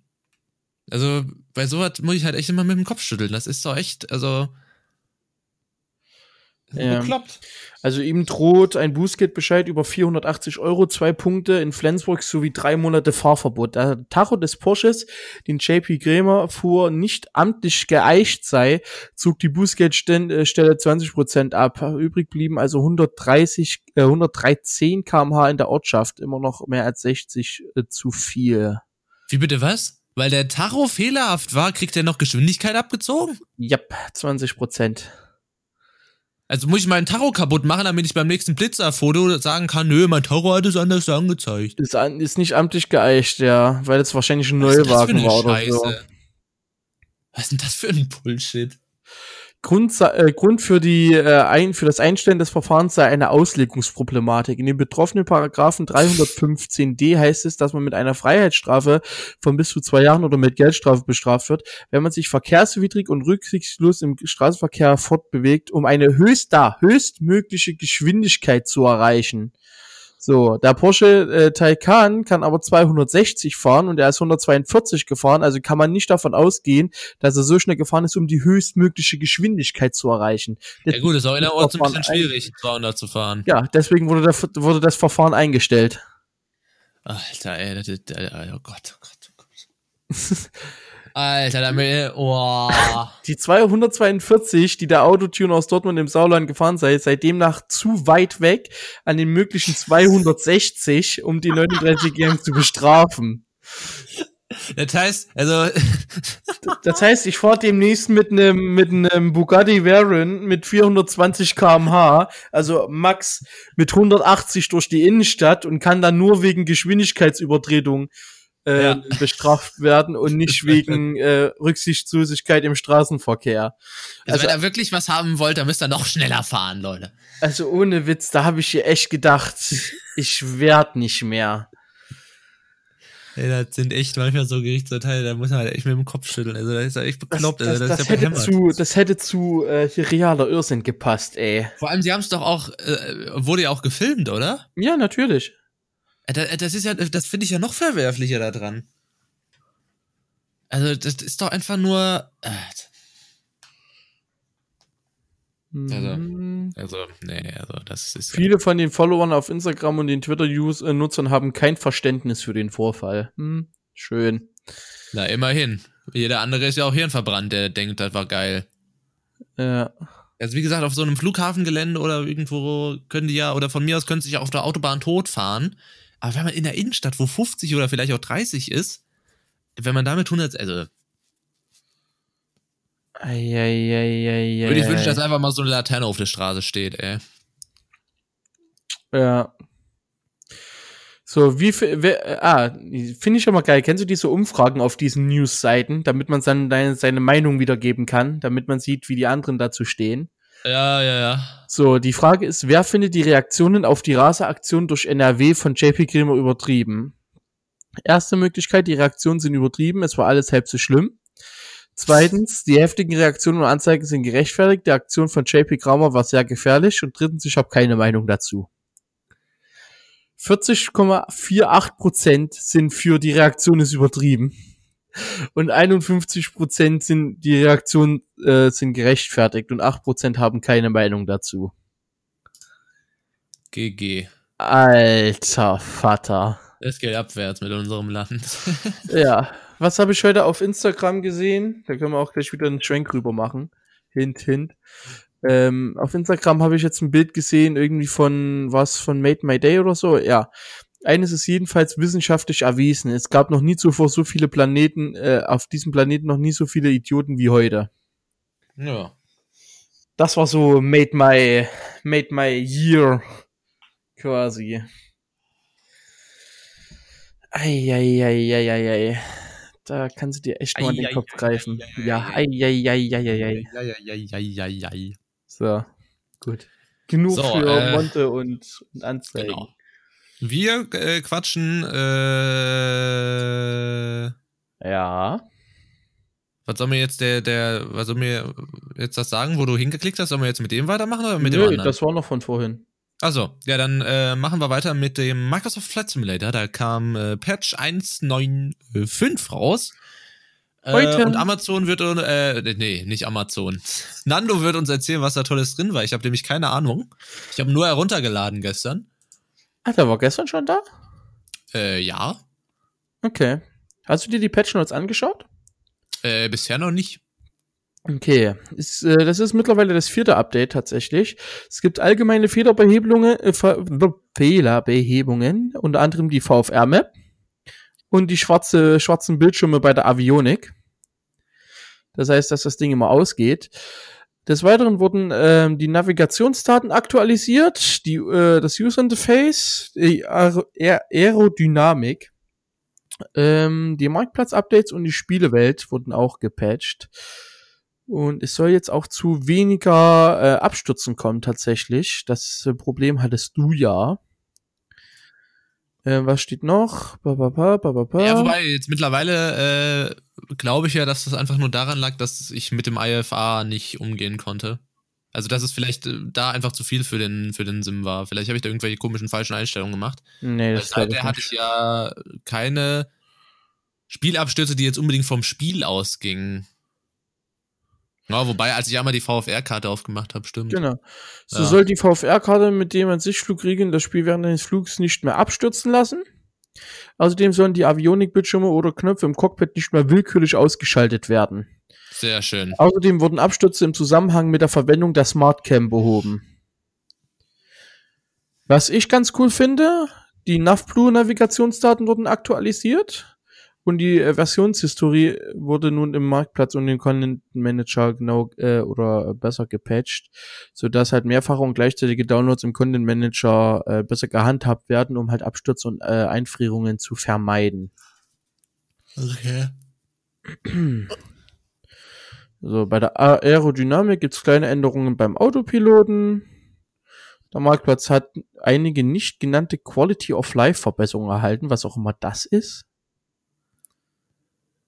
Also, bei sowas muss ich halt echt immer mit dem Kopf schütteln. Das ist doch echt, also, ja. Bekloppt. Also ihm droht ein Bußgeldbescheid über 480 Euro, zwei Punkte in Flensburg sowie drei Monate Fahrverbot. Der Tacho des Porsches, den JP Krämer fuhr, nicht amtlich geeicht sei, zog die Bußgeldstelle 20 Prozent ab. Übrig blieben also 130, äh, 113 kmh in der Ortschaft, immer noch mehr als 60 äh, zu viel. Wie bitte was? Weil der Tacho fehlerhaft war, kriegt er noch Geschwindigkeit abgezogen? Yep, 20 Prozent. Also muss ich meinen Tarot kaputt machen, damit ich beim nächsten Blitzerfoto sagen kann, nö, mein Tarot hat es anders angezeigt. Ist, ist nicht amtlich geeicht, ja, weil es wahrscheinlich ein Neuwagen war oder so. Was ist denn das für ein Bullshit? Grund, äh, Grund für, die, äh, ein, für das Einstellen des Verfahrens sei eine Auslegungsproblematik. In dem betroffenen Paragraphen 315d heißt es, dass man mit einer Freiheitsstrafe von bis zu zwei Jahren oder mit Geldstrafe bestraft wird, wenn man sich verkehrswidrig und rücksichtslos im Straßenverkehr fortbewegt, um eine höchst da, höchstmögliche Geschwindigkeit zu erreichen. So, der Porsche äh, Taycan kann aber 260 fahren und er ist 142 gefahren, also kann man nicht davon ausgehen, dass er so schnell gefahren ist, um die höchstmögliche Geschwindigkeit zu erreichen. Ja gut, ist auch innerorts ein bisschen schwierig, 200 zu fahren. Ja, deswegen wurde, der, wurde das Verfahren eingestellt. Alter, ey, das, ist, oh Gott, oh Gott, oh Gott. Alter, damit, oh. Die 242, die der Autotune aus Dortmund im Sauerland gefahren sei, sei demnach zu weit weg an den möglichen 260, um die 39 GM zu bestrafen. Das heißt, also. das heißt, ich fahre demnächst mit einem mit einem Bugatti Veyron mit 420 km/h, also Max mit 180 durch die Innenstadt und kann dann nur wegen Geschwindigkeitsübertretung äh, ja. bestraft werden und nicht wegen äh, Rücksichtslosigkeit im Straßenverkehr. Also, also wenn er wirklich was haben wollte, dann müsste er noch schneller fahren, Leute. Also ohne Witz, da habe ich hier echt gedacht, ich werd nicht mehr. Ey, das sind echt manchmal so Gerichtsurteile, da muss man halt echt mit dem Kopf schütteln. Also das ist ja echt bekloppt. Das, das, also, das, das hätte zu, das hätte zu äh, hier realer Irrsinn gepasst, ey. Vor allem, sie haben es doch auch, äh, wurde ja auch gefilmt, oder? Ja, natürlich. Äh, äh, das ist ja, das finde ich ja noch verwerflicher da dran. Also, das ist doch einfach nur. Äh, also, mhm. also, nee, also das ist. Viele ja von den Followern auf Instagram und den Twitter-Nutzern haben kein Verständnis für den Vorfall. Hm, schön. Na, immerhin. Jeder andere ist ja auch hirnverbrannt, der denkt, das war geil. Ja. Also wie gesagt, auf so einem Flughafengelände oder irgendwo können die ja, oder von mir aus können sie sich ja auf der Autobahn totfahren. Aber wenn man in der Innenstadt, wo 50 oder vielleicht auch 30 ist, wenn man damit 100, also Eieieiei. Würde ich wünschen, dass einfach mal so eine Laterne auf der Straße steht, ey. Ja. So, wie, wer, ah, finde ich schon mal geil. Kennst du diese Umfragen auf diesen News-Seiten, damit man dann deine, seine Meinung wiedergeben kann, damit man sieht, wie die anderen dazu stehen? Ja, ja, ja. So, die Frage ist, wer findet die Reaktionen auf die Raseaktion durch NRW von JP Grimmer übertrieben? Erste Möglichkeit, die Reaktionen sind übertrieben, es war alles halb so schlimm. Zweitens, die heftigen Reaktionen und Anzeigen sind gerechtfertigt, die Aktion von JP Kramer war sehr gefährlich. Und drittens, ich habe keine Meinung dazu. 40,48% sind für die Reaktion ist übertrieben und 51 Prozent sind die Reaktionen äh, sind gerechtfertigt und 8 Prozent haben keine Meinung dazu. GG. Alter Vater. Es geht abwärts mit unserem Land. ja. Was habe ich heute auf Instagram gesehen? Da können wir auch gleich wieder einen Schwenk rüber machen. Hint, hint. Ähm, auf Instagram habe ich jetzt ein Bild gesehen, irgendwie von was von Made My Day oder so. Ja. Eines ist jedenfalls wissenschaftlich erwiesen. Es gab noch nie zuvor so viele Planeten, äh, auf diesem Planeten noch nie so viele Idioten wie heute. Ja. Das war so Made My, Made My Year quasi. Eieieiei. Da kannst du dir echt nur an den Kopf greifen. Ja, eieieiei. So, gut. Genug So, für äh, Monte und, und Anzeigen. Genau. Wir äh, quatschen, äh, Ja. was soll mir jetzt der, der, was soll mir jetzt das sagen, wo du hingeklickt hast? Sollen wir jetzt mit dem weitermachen oder mit dem Nö, anderen? das war noch von vorhin. Also, ja, dann äh, machen wir weiter mit dem Microsoft Flight Simulator. Da kam äh, Patch 1.9.5 raus. Äh, Heute. und Amazon wird, uns- äh, nee, nicht Amazon. Nando wird uns erzählen, was da Tolles drin war. Ich habe nämlich keine Ahnung. Ich habe nur heruntergeladen gestern. Ah, der war gestern schon da? Äh, ja. Okay. Hast du dir die Patch Notes angeschaut? Äh, bisher noch nicht. Okay, ist, äh, das ist mittlerweile das vierte Update tatsächlich. Es gibt allgemeine Fehlerbehebungen, äh, Fehlerbehebungen, unter anderem die VFR-Map und die schwarze, schwarzen Bildschirme bei der Avionik. Das heißt, dass das Ding immer ausgeht. Des Weiteren wurden ähm, die Navigationsdaten aktualisiert, die, äh, das User Interface, die Aer Aer Aerodynamik, ähm, die Marktplatz-Updates und die Spielewelt wurden auch gepatcht. Und es soll jetzt auch zu weniger äh, Abstürzen kommen tatsächlich. Das äh, Problem hattest du ja. Äh, was steht noch? Ba, ba, ba, ba, ba, ba. Ja, wobei, jetzt mittlerweile äh, glaube ich ja, dass das einfach nur daran lag, dass ich mit dem IFA nicht umgehen konnte. Also, dass es vielleicht äh, da einfach zu viel für den, für den Sim war. Vielleicht habe ich da irgendwelche komischen falschen Einstellungen gemacht. nee, Weil das ich seither hatte ich ja keine Spielabstürze, die jetzt unbedingt vom Spiel ausgingen. Ja, wobei, als ich einmal die VFR-Karte aufgemacht habe, stimmt. Genau. So Ja. soll die VFR-Karte mit dem an sich Flugregeln das Spiel während eines Flugs nicht mehr abstürzen lassen. Außerdem sollen die Avionik-Bildschirme oder Knöpfe im Cockpit nicht mehr willkürlich ausgeschaltet werden. Sehr schön. Außerdem wurden Abstürze im Zusammenhang mit der Verwendung der Smartcam behoben. Was ich ganz cool finde, die NavBlue-Navigationsdaten wurden aktualisiert und die äh, Versionshistorie wurde nun im Marktplatz und im Content Manager genau äh, oder besser gepatcht, sodass halt mehrfache und gleichzeitige Downloads im Content Manager äh, besser gehandhabt werden, um halt Abstürze und äh, Einfrierungen zu vermeiden. Okay. So, bei der Aerodynamik gibt's kleine Änderungen beim Autopiloten. Der Marktplatz hat einige nicht genannte Quality of Life Verbesserungen erhalten, was auch immer das ist.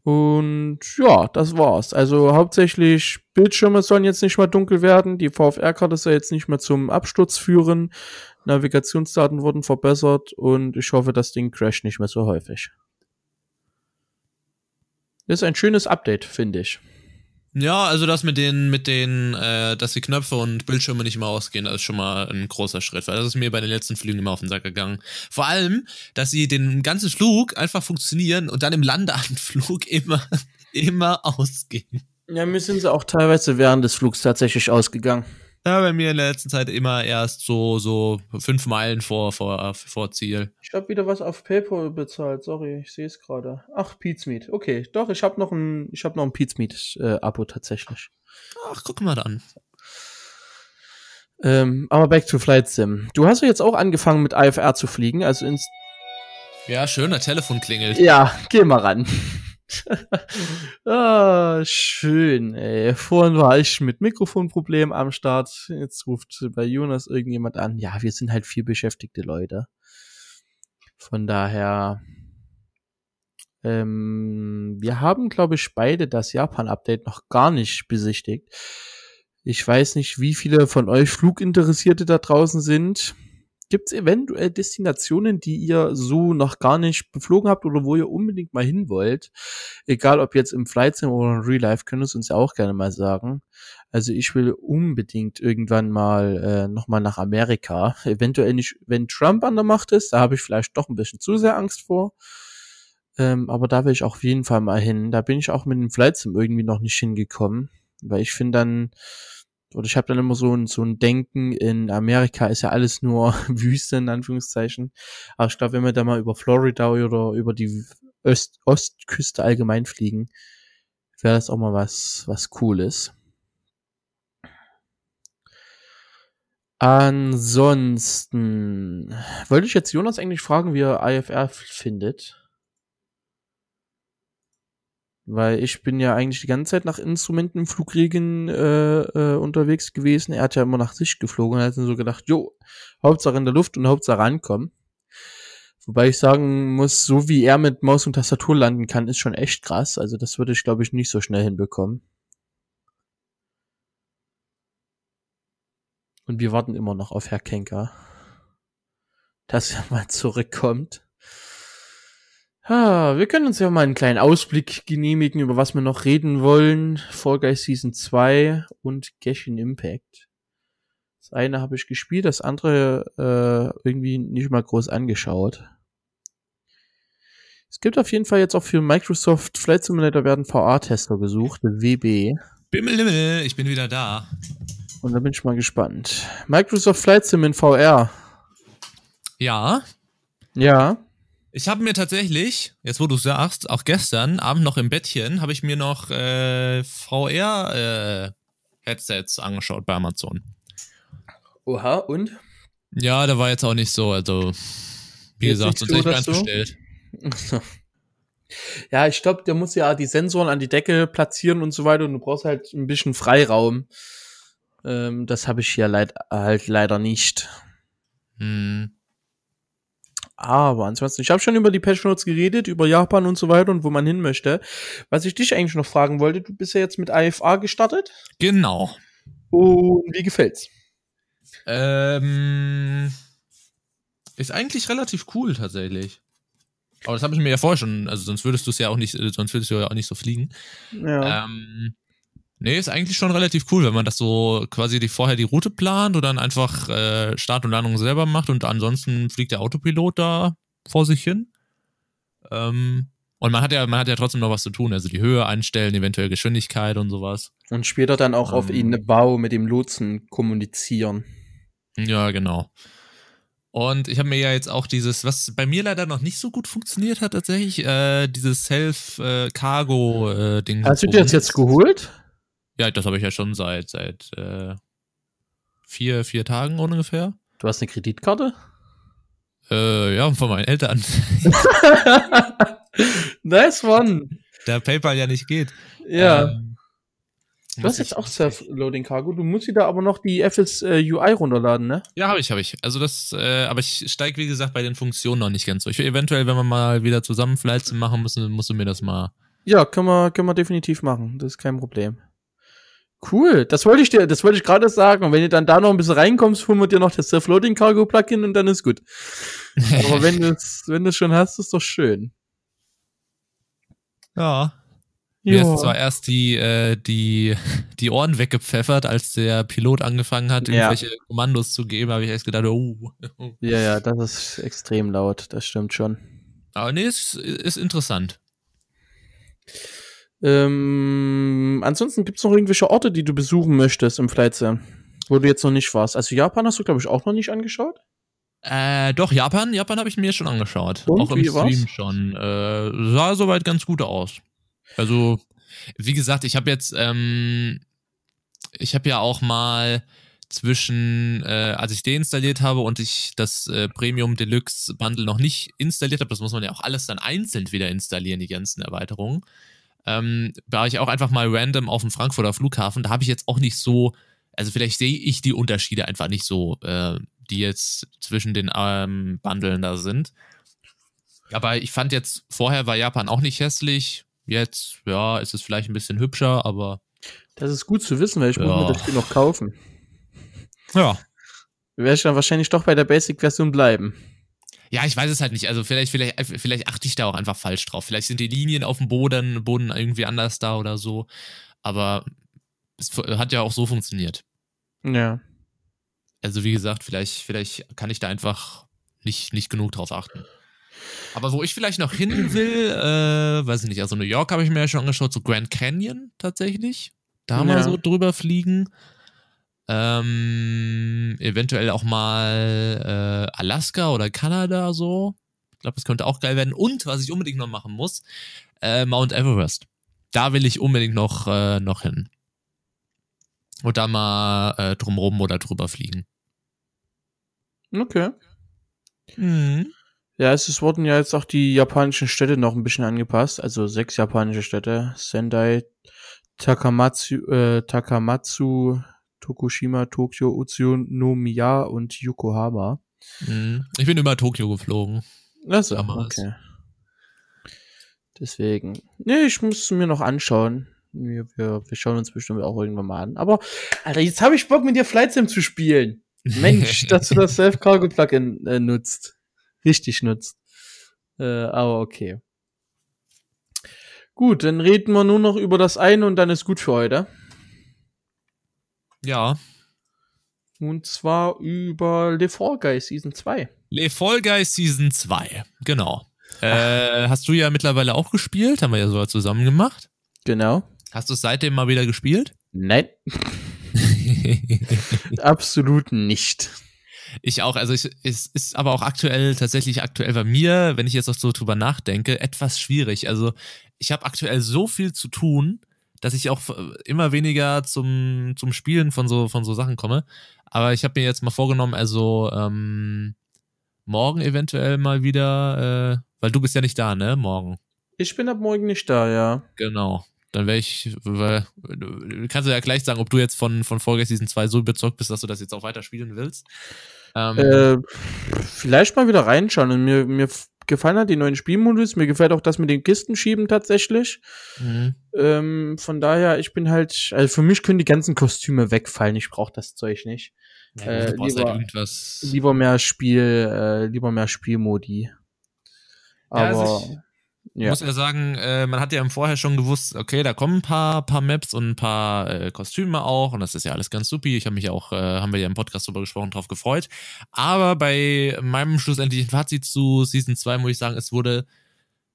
Und ja, das war's. Also hauptsächlich Bildschirme sollen jetzt nicht mehr dunkel werden, die VFR-Karte soll jetzt nicht mehr zum Absturz führen, Navigationsdaten wurden verbessert und ich hoffe, das Ding crasht nicht mehr so häufig. Ist ein schönes Update, finde ich. Ja, also das mit den, mit den, äh, dass die Knöpfe und Bildschirme nicht mehr ausgehen, das ist schon mal ein großer Schritt, weil das ist mir bei den letzten Flügen immer auf den Sack gegangen. Vor allem, dass sie den ganzen Flug einfach funktionieren und dann im Landeanflug immer, immer ausgehen. Ja, mir sind sie auch teilweise während des Flugs tatsächlich ausgegangen. Ja, bei mir in der letzten Zeit immer erst so, so fünf Meilen vor, vor, vor Ziel. Ich habe wieder was auf PayPal bezahlt. Sorry, ich sehe es gerade. Ach, Meat. Okay, doch, ich habe noch ein, ich habe noch ein Meat äh, Abo tatsächlich. Ach, guck mal dann. Ähm, aber back to Flight Sim. Du hast ja jetzt auch angefangen mit IFR zu fliegen, also ins Ja, schön, der Telefon klingelt. Ja, geh mal ran. ah, schön, ey. Vorhin war ich mit Mikrofonproblem am Start. Jetzt ruft bei Jonas irgendjemand an. Ja, wir sind halt viel beschäftigte Leute. Von daher, ähm, wir haben, glaube ich, beide das Japan-Update noch gar nicht besichtigt. Ich weiß nicht, wie viele von euch Fluginteressierte da draußen sind. Gibt es eventuell Destinationen, die ihr so noch gar nicht beflogen habt oder wo ihr unbedingt mal hin wollt? Egal ob jetzt im Flight Sim oder in Real Life, könnt ihr es uns ja auch gerne mal sagen. Also ich will unbedingt irgendwann mal äh, nochmal nach Amerika. Eventuell nicht, wenn Trump an der Macht ist, da habe ich vielleicht doch ein bisschen zu sehr Angst vor. Ähm, aber da will ich auch auf jeden Fall mal hin. Da bin ich auch mit dem Flight Sim irgendwie noch nicht hingekommen. Weil ich finde dann, oder ich habe dann immer so ein, so ein Denken, in Amerika ist ja alles nur Wüste, in Anführungszeichen. Aber ich glaube, wenn wir da mal über Florida oder über die Öst Ostküste allgemein fliegen, wäre das auch mal was, was Cooles. Ansonsten wollte ich jetzt Jonas eigentlich fragen, wie er IFR findet. Weil ich bin ja eigentlich die ganze Zeit nach Instrumenten im Flugregen äh, äh, unterwegs gewesen. Er hat ja immer nach sich geflogen und hat dann so gedacht, jo, Hauptsache in der Luft und Hauptsache rankommen. Wobei ich sagen muss, so wie er mit Maus und Tastatur landen kann, ist schon echt krass. Also das würde ich, glaube ich, nicht so schnell hinbekommen. Und wir warten immer noch auf Herr Kenker, dass er mal zurückkommt. Ah, wir können uns ja mal einen kleinen Ausblick genehmigen, über was wir noch reden wollen. Fall Guys Season 2 und Genshin Impact. Das eine habe ich gespielt, das andere äh, irgendwie nicht mal groß angeschaut. Es gibt auf jeden Fall jetzt auch für Microsoft Flight Simulator werden VR-Tester gesucht, WB. Bimmel, ich bin wieder da. Und da bin ich mal gespannt. Microsoft Flight Sim in VR. Ja. Ja. Ich habe mir tatsächlich, jetzt wo du sagst, auch gestern Abend noch im Bettchen, habe ich mir noch äh, VR-Headsets äh, angeschaut bei Amazon. Oha, und? Ja, da war jetzt auch nicht so, also wie jetzt gesagt, sonst hätte ich mir eins bestellt. ja, ich glaube, der muss ja die Sensoren an die Decke platzieren und so weiter und du brauchst halt ein bisschen Freiraum. Ähm, das habe ich hier leid, halt leider nicht. Hm. Aber ansonsten, ich habe schon über die Patch Notes geredet, über Japan und so weiter und wo man hin möchte. Was ich dich eigentlich noch fragen wollte, du bist ja jetzt mit IFA gestartet. Genau. Und wie gefällt's? Ähm, ist eigentlich relativ cool tatsächlich. Aber das habe ich mir ja vorher schon, also sonst würdest du es ja auch nicht, sonst würdest du ja auch nicht so fliegen. Ja. Ähm, Nee, ist eigentlich schon relativ cool, wenn man das so quasi die, vorher die Route plant oder dann einfach äh, Start und Landung selber macht und ansonsten fliegt der Autopilot da vor sich hin. Ähm, und man hat ja, man hat ja trotzdem noch was zu tun, also die Höhe einstellen, eventuell Geschwindigkeit und sowas. Und später dann auch ähm, auf ihn Bau mit dem Lotsen kommunizieren. Ja, genau. Und ich habe mir ja jetzt auch dieses, was bei mir leider noch nicht so gut funktioniert hat, tatsächlich, äh, dieses Self-Cargo-Ding. Äh, Hast du dir das jetzt geholt? Ja, das habe ich ja schon seit seit äh, vier, vier Tagen ungefähr. Du hast eine Kreditkarte? Äh, ja, von meinen Eltern. nice one. Da PayPal ja nicht geht. Ja. Ähm, du hast jetzt auch Self-Loading Cargo. Du musst wieder aber noch die FS äh, UI runterladen, ne? Ja, habe ich, habe ich. Also das, äh, aber ich steige wie gesagt bei den Funktionen noch nicht ganz so. Ich will eventuell, wenn wir mal wieder zusammen Flights machen müssen, musst du mir das mal. Ja, können wir, können wir definitiv machen. Das ist kein Problem. Cool, das wollte ich dir, das wollte ich gerade sagen. Und wenn du dann da noch ein bisschen reinkommst, holen wir dir noch das Self-Loading Cargo Plugin und dann ist gut. Aber wenn du es, wenn schon hast, ist doch schön. Ja. Mir ist zwar erst die, äh, die, die Ohren weggepfeffert, als der Pilot angefangen hat, irgendwelche ja. Kommandos zu geben, habe ich erst gedacht, oh. Ja, ja, das ist extrem laut, das stimmt schon. Aber nee, ist, ist interessant. Ähm, ansonsten gibt es noch irgendwelche Orte, die du besuchen möchtest im Flight Sim, wo du jetzt noch nicht warst. Also Japan hast du, glaube ich, auch noch nicht angeschaut? Äh, doch, Japan, Japan habe ich mir schon angeschaut. Und, auch im Stream war's? schon. Äh, sah soweit ganz gut aus. Also, wie gesagt, ich habe jetzt, ähm, ich habe ja auch mal zwischen, äh, als ich deinstalliert habe und ich das äh, Premium Deluxe Bundle noch nicht installiert habe, das muss man ja auch alles dann einzeln wieder installieren, die ganzen Erweiterungen ähm, war ich auch einfach mal random auf dem Frankfurter Flughafen. Da habe ich jetzt auch nicht so, also vielleicht sehe ich die Unterschiede einfach nicht so, äh, die jetzt zwischen den ähm, Bundeln da sind. Aber ich fand jetzt, vorher war Japan auch nicht hässlich. Jetzt, ja, ist es vielleicht ein bisschen hübscher, aber. Das ist gut zu wissen, weil ich ja. muss mir das Spiel noch kaufen. Ja. Werde ich dann wahrscheinlich doch bei der Basic-Version bleiben. Ja, ich weiß es halt nicht. Also vielleicht, vielleicht, vielleicht achte ich da auch einfach falsch drauf. Vielleicht sind die Linien auf dem Boden, Boden irgendwie anders da oder so. Aber es hat ja auch so funktioniert. Ja. Also wie gesagt, vielleicht, vielleicht kann ich da einfach nicht, nicht genug drauf achten. Aber wo ich vielleicht noch hin will, äh, weiß ich nicht, also New York habe ich mir ja schon angeschaut, so Grand Canyon tatsächlich. Da ja. mal so drüber fliegen. Ähm, eventuell auch mal äh, Alaska oder Kanada so. Ich glaube, das könnte auch geil werden. Und was ich unbedingt noch machen muss, äh, Mount Everest. Da will ich unbedingt noch, äh, noch hin. Und da mal äh, drumrum oder drüber fliegen. Okay. Mhm. Ja, es wurden ja jetzt auch die japanischen Städte noch ein bisschen angepasst. Also sechs japanische Städte. Sendai, Takamatsu, äh, Takamatsu, Tokushima, Tokio, Utsunomiya und Yokohama. Mhm. Ich bin über Tokio geflogen. Also, okay. Deswegen. Nee, ich muss es mir noch anschauen. Wir, wir, wir schauen uns bestimmt auch irgendwann mal an. Aber, Alter, jetzt habe ich Bock, mit dir Flight Sim zu spielen. Mensch, dass du das Self-Cargo-Plugin äh, nutzt. Richtig nutzt. Äh, aber okay. Gut, dann reden wir nur noch über das eine und dann ist gut für heute. Ja. Und zwar über Le Fall Guys Season 2. Le Fall Guys Season 2, genau. Äh, hast du ja mittlerweile auch gespielt, haben wir ja so zusammen gemacht. Genau. Hast du es seitdem mal wieder gespielt? Nein. Absolut nicht. Ich auch, also ich, es ist aber auch aktuell, tatsächlich aktuell bei mir, wenn ich jetzt auch so drüber nachdenke, etwas schwierig. Also ich habe aktuell so viel zu tun, dass ich auch immer weniger zum, zum Spielen von so, von so Sachen komme. Aber ich habe mir jetzt mal vorgenommen, also ähm, morgen eventuell mal wieder, äh, weil du bist ja nicht da, ne? Morgen. Ich bin ab morgen nicht da, ja. Genau. Dann wäre ich, weil, kannst du ja gleich sagen, ob du jetzt von, von Fall Season 2 so überzeugt bist, dass du das jetzt auch weiter spielen willst. Ähm, äh, vielleicht mal wieder reinschauen. Und mir, mir gefallen hat die neuen Spielmodus. Mir gefällt auch das mit den Kisten schieben tatsächlich. Mhm. Ähm, von daher, ich bin halt, also für mich können die ganzen Kostüme wegfallen. Ich brauche das Zeug nicht. Ja, äh, halt lieber, halt lieber mehr Spiel, äh, lieber mehr Spielmodi. Aber ja, also ich, ja. muss ja sagen, äh, man hat ja im Vorher schon gewusst, okay, da kommen ein paar, paar Maps und ein paar äh, Kostüme auch und das ist ja alles ganz supi. Ich habe mich auch, äh, haben wir ja im Podcast drüber gesprochen, drauf gefreut. Aber bei meinem schlussendlichen Fazit zu Season 2 muss ich sagen, es wurde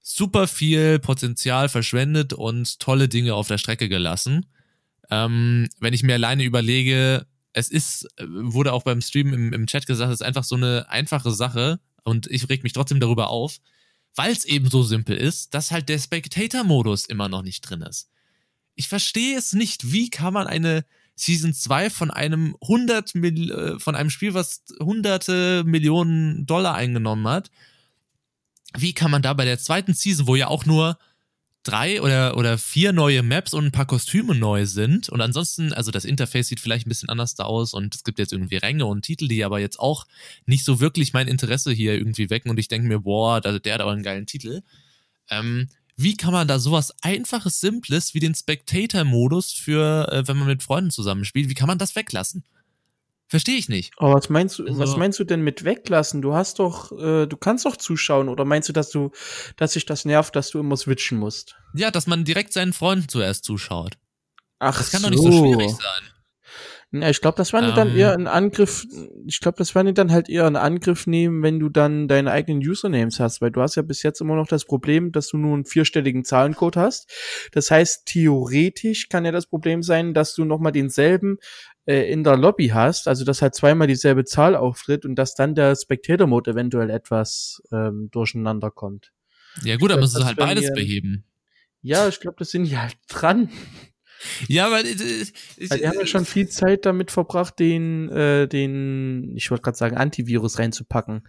super viel Potenzial verschwendet und tolle Dinge auf der Strecke gelassen. Ähm, wenn ich mir alleine überlege, es ist, äh, wurde auch beim Stream im, im Chat gesagt, es ist einfach so eine einfache Sache und ich reg mich trotzdem darüber auf weil es eben so simpel ist, dass halt der Spectator-Modus immer noch nicht drin ist. Ich verstehe es nicht. Wie kann man eine Season 2 von einem 100 Mil äh, von einem Spiel, was hunderte Millionen Dollar eingenommen hat, wie kann man da bei der zweiten Season, wo ja auch nur drei oder, oder vier neue Maps und ein paar Kostüme neu sind. Und ansonsten, also das Interface sieht vielleicht ein bisschen anders da aus und es gibt jetzt irgendwie Ränge und Titel, die aber jetzt auch nicht so wirklich mein Interesse hier irgendwie wecken. Und ich denke mir, boah, der, der hat aber einen geilen Titel. Ähm, wie kann man da sowas einfaches, simples wie den Spectator-Modus für, äh, wenn man mit Freunden zusammenspielt, wie kann man das weglassen? Verstehe ich nicht. Aber was meinst du, also, was meinst du denn mit weglassen? Du hast doch, äh, du kannst doch zuschauen oder meinst du, dass du, dass sich das nervt, dass du immer switchen musst? Ja, dass man direkt seinen Freunden zuerst zuschaut. Ach, das kann so. doch nicht so schwierig sein. Ja, ich glaube, das werden die dann eher ähm. ein Angriff, ich glaube, das werden die dann halt eher einen Angriff nehmen, wenn du dann deine eigenen Usernames hast, weil du hast ja bis jetzt immer noch das Problem, dass du nur einen vierstelligen Zahlencode hast. Das heißt, theoretisch kann ja das Problem sein, dass du nochmal denselben äh, in der Lobby hast, also dass halt zweimal dieselbe Zahl auftritt und dass dann der Spectator-Mode eventuell etwas ähm, durcheinander kommt. Ja gut, dann müssen sie halt beides wir, beheben. Ja, ich glaube, das sind die halt dran. Ja, weil äh, ich, also, wir haben ja schon viel Zeit damit verbracht, den, äh, den, ich wollte gerade sagen, Antivirus reinzupacken.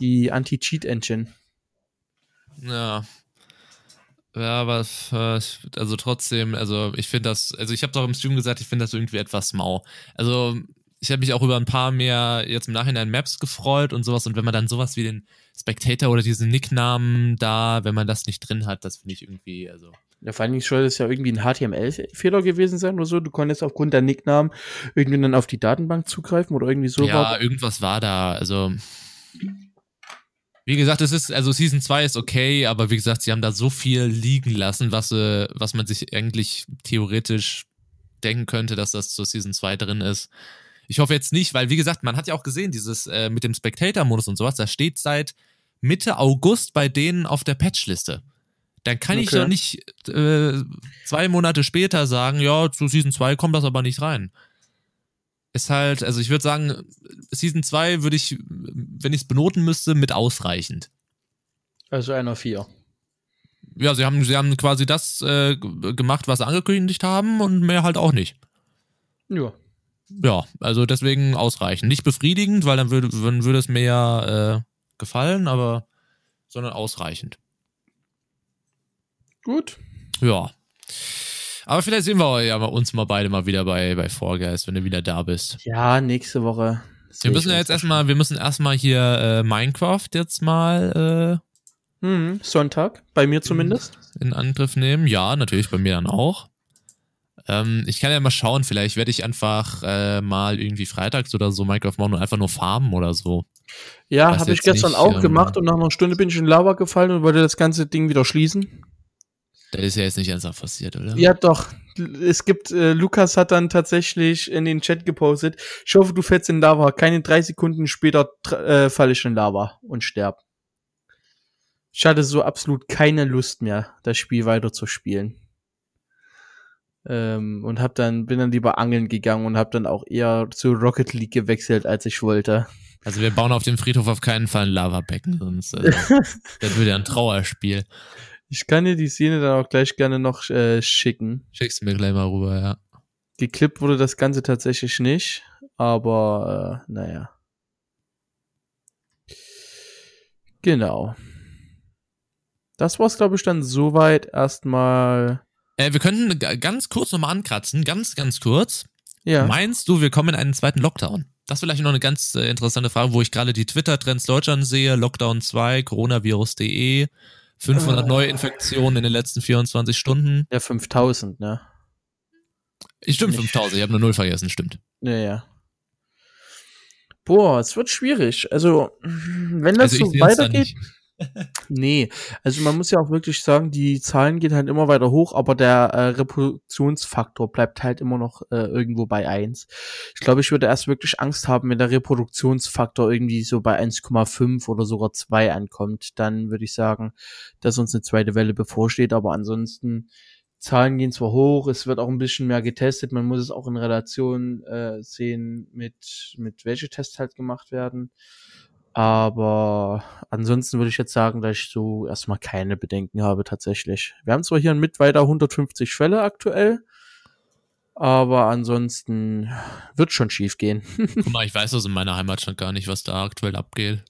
Die Anti-Cheat-Engine. Ja. Ja, aber also trotzdem, also ich finde das, also ich habe doch im Stream gesagt, ich finde das irgendwie etwas mau. Also ich habe mich auch über ein paar mehr jetzt im Nachhinein Maps gefreut und sowas und wenn man dann sowas wie den Spectator oder diesen Nicknamen da, wenn man das nicht drin hat, das finde ich irgendwie, also ja, vor allen Dingen soll das ja irgendwie ein HTML-Fehler gewesen sein oder so. Du konntest aufgrund der Nicknamen irgendwie dann auf die Datenbank zugreifen oder irgendwie so. Ja, irgendwas war da. Also, wie gesagt, es ist, also Season 2 ist okay, aber wie gesagt, sie haben da so viel liegen lassen, was, äh, was man sich eigentlich theoretisch denken könnte, dass das zur Season 2 drin ist. Ich hoffe jetzt nicht, weil wie gesagt, man hat ja auch gesehen, dieses äh, mit dem Spectator-Modus und sowas, das steht seit Mitte August bei denen auf der Patchliste. Dann kann okay. ich doch nicht äh, zwei Monate später sagen, ja, zu Season 2 kommt das aber nicht rein. Ist halt, also ich würde sagen, Season 2 würde ich, wenn ich es benoten müsste, mit ausreichend. Also einer vier. Ja, sie haben, sie haben quasi das äh, gemacht, was sie angekündigt haben und mehr halt auch nicht. Ja. Ja, also deswegen ausreichend. Nicht befriedigend, weil dann würde, dann würde es mir ja äh, gefallen, aber sondern ausreichend. Gut. Ja. Aber vielleicht sehen wir ja uns mal beide mal wieder bei, bei Guys, wenn du wieder da bist. Ja, nächste Woche. Wir müssen ja jetzt erstmal, wir müssen erstmal hier äh, Minecraft jetzt mal äh, hm, Sonntag, bei mir zumindest. In Angriff nehmen. Ja, natürlich bei mir dann auch. Ähm, ich kann ja mal schauen, vielleicht werde ich einfach äh, mal irgendwie freitags oder so Minecraft machen und einfach nur farmen oder so. Ja, habe ich gestern nicht, auch ähm, gemacht und nach einer Stunde bin ich in Lava gefallen und wollte das ganze Ding wieder schließen. Das ist ja jetzt nicht ernsthaft passiert, oder? Ja, doch. Es gibt, äh, Lukas hat dann tatsächlich in den Chat gepostet, ich hoffe, du fällst in Lava. Keine drei Sekunden später äh, falle ich in Lava und sterb. Ich hatte so absolut keine Lust mehr, das Spiel weiter zu spielen. Ähm, und hab dann, bin dann lieber angeln gegangen und hab dann auch eher zu Rocket League gewechselt, als ich wollte. Also wir bauen auf dem Friedhof auf keinen Fall ein Lavabecken, sonst äh, das wird ja ein Trauerspiel. Ich kann dir die Szene dann auch gleich gerne noch äh, schicken. Schickst du mir gleich mal rüber, ja. Geklippt wurde das Ganze tatsächlich nicht, aber äh, naja. Genau. Das war's, glaube ich, dann soweit erstmal. Äh, wir könnten ganz kurz nochmal ankratzen, ganz, ganz kurz. Ja. Meinst du, wir kommen in einen zweiten Lockdown? Das ist vielleicht noch eine ganz äh, interessante Frage, wo ich gerade die Twitter-Trends Deutschland sehe. Lockdown 2, coronavirus.de, 500 äh. Neuinfektionen in den letzten 24 Stunden. Ja, 5000, ne? Stimmt, 5000. Ich habe eine Null vergessen, stimmt. Ja, ja. Boah, es wird schwierig. Also, wenn das also so weitergeht nee, also man muss ja auch wirklich sagen, die Zahlen gehen halt immer weiter hoch, aber der äh, Reproduktionsfaktor bleibt halt immer noch äh, irgendwo bei eins. Ich glaube, ich würde erst wirklich Angst haben, wenn der Reproduktionsfaktor irgendwie so bei 1,5 oder sogar 2 ankommt. Dann würde ich sagen, dass uns eine zweite Welle bevorsteht, aber ansonsten Zahlen gehen zwar hoch, es wird auch ein bisschen mehr getestet, man muss es auch in Relation äh, sehen mit, mit welche Tests halt gemacht werden. Aber ansonsten würde ich jetzt sagen, dass ich so erstmal keine Bedenken habe tatsächlich. Wir haben zwar hier mit weiter 150 Fälle aktuell, aber ansonsten wird schon schief gehen. Guck mal, ich weiß das in meiner Heimatstadt gar nicht, was da aktuell abgeht.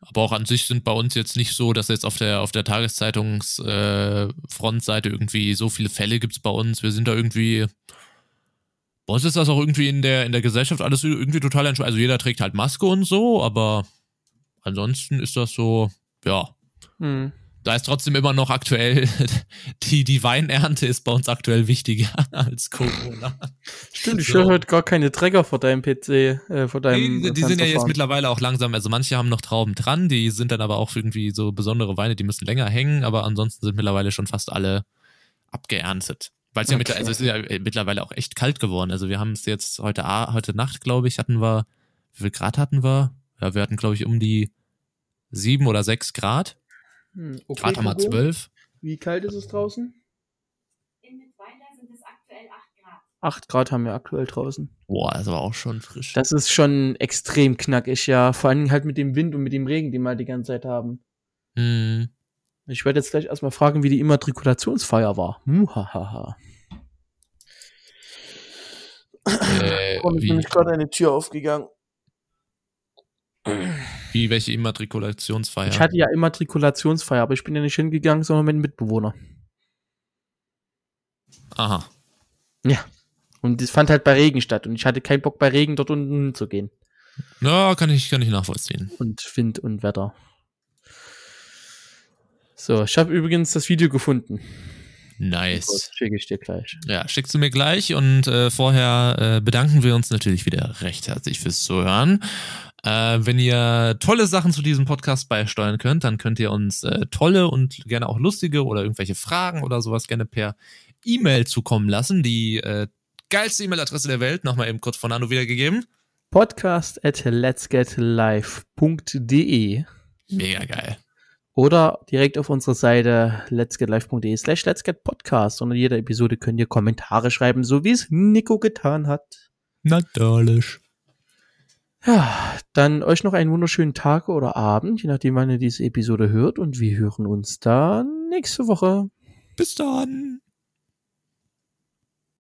Aber auch an sich sind bei uns jetzt nicht so, dass jetzt auf der auf der Tageszeitungsfrontseite äh, irgendwie so viele Fälle gibt es bei uns. Wir sind da irgendwie bei uns ist das auch irgendwie in der, in der Gesellschaft alles irgendwie total entspannt. Also jeder trägt halt Maske und so, aber ansonsten ist das so, ja. Hm. Da ist trotzdem immer noch aktuell, die, die Weinernte ist bei uns aktuell wichtiger als Corona. Stimmt, ich so. höre heute gar keine Träger vor deinem PC, äh, vor deinem. Die, die sind ja jetzt mittlerweile auch langsam, also manche haben noch Trauben dran, die sind dann aber auch irgendwie so besondere Weine, die müssen länger hängen, aber ansonsten sind mittlerweile schon fast alle abgeerntet. Weil es ja, okay. also es ist ja äh, mittlerweile auch echt kalt geworden. Also wir haben es jetzt heute, heute Nacht, glaube ich, hatten wir, wie viel Grad hatten wir? Ja, wir hatten, glaube ich, um die sieben oder sechs Grad. Hm, okay, Grad haben wir zwölf. Wie kalt ist es draußen? In Mittweida sind es aktuell acht Grad. Acht Grad haben wir aktuell draußen. Boah, das war auch schon frisch. Das ist schon extrem knackig, ja. Vor allem halt mit dem Wind und mit dem Regen, den wir halt die ganze Zeit haben. Hm. Ich werde jetzt gleich erstmal fragen, wie die Immatrikulationsfeier war. Muhahaha. Äh, Und ist nämlich gerade eine Tür aufgegangen. Wie, welche Immatrikulationsfeier? Ich hatte ja Immatrikulationsfeier, aber ich bin ja nicht hingegangen, sondern mit einem Mitbewohner. Aha. Ja. Und das fand halt bei Regen statt und ich hatte keinen Bock bei Regen dort unten zu gehen. Ja, kann ich, kann ich nachvollziehen. Und Wind und Wetter. So, ich habe übrigens das Video gefunden. Nice. Schicke ich dir gleich. Ja, schickst du mir gleich und äh, vorher äh, bedanken wir uns natürlich wieder recht herzlich fürs Zuhören. Äh, wenn ihr tolle Sachen zu diesem Podcast beisteuern könnt, dann könnt ihr uns äh, tolle und gerne auch lustige oder irgendwelche Fragen oder sowas gerne per E-Mail zukommen lassen. Die äh, geilste E-Mail-Adresse der Welt, nochmal eben kurz von Nano wiedergegeben. Podcast at letsgetlive.de Mega geil. Oder direkt auf unserer Seite letsgetlive.de slash letsgetpodcast. Und in jeder Episode könnt ihr Kommentare schreiben, so wie es Nico getan hat. Natürlich. Ja, dann euch noch einen wunderschönen Tag oder Abend, je nachdem, wann ihr diese Episode hört. Und wir hören uns dann nächste Woche. Bis dann.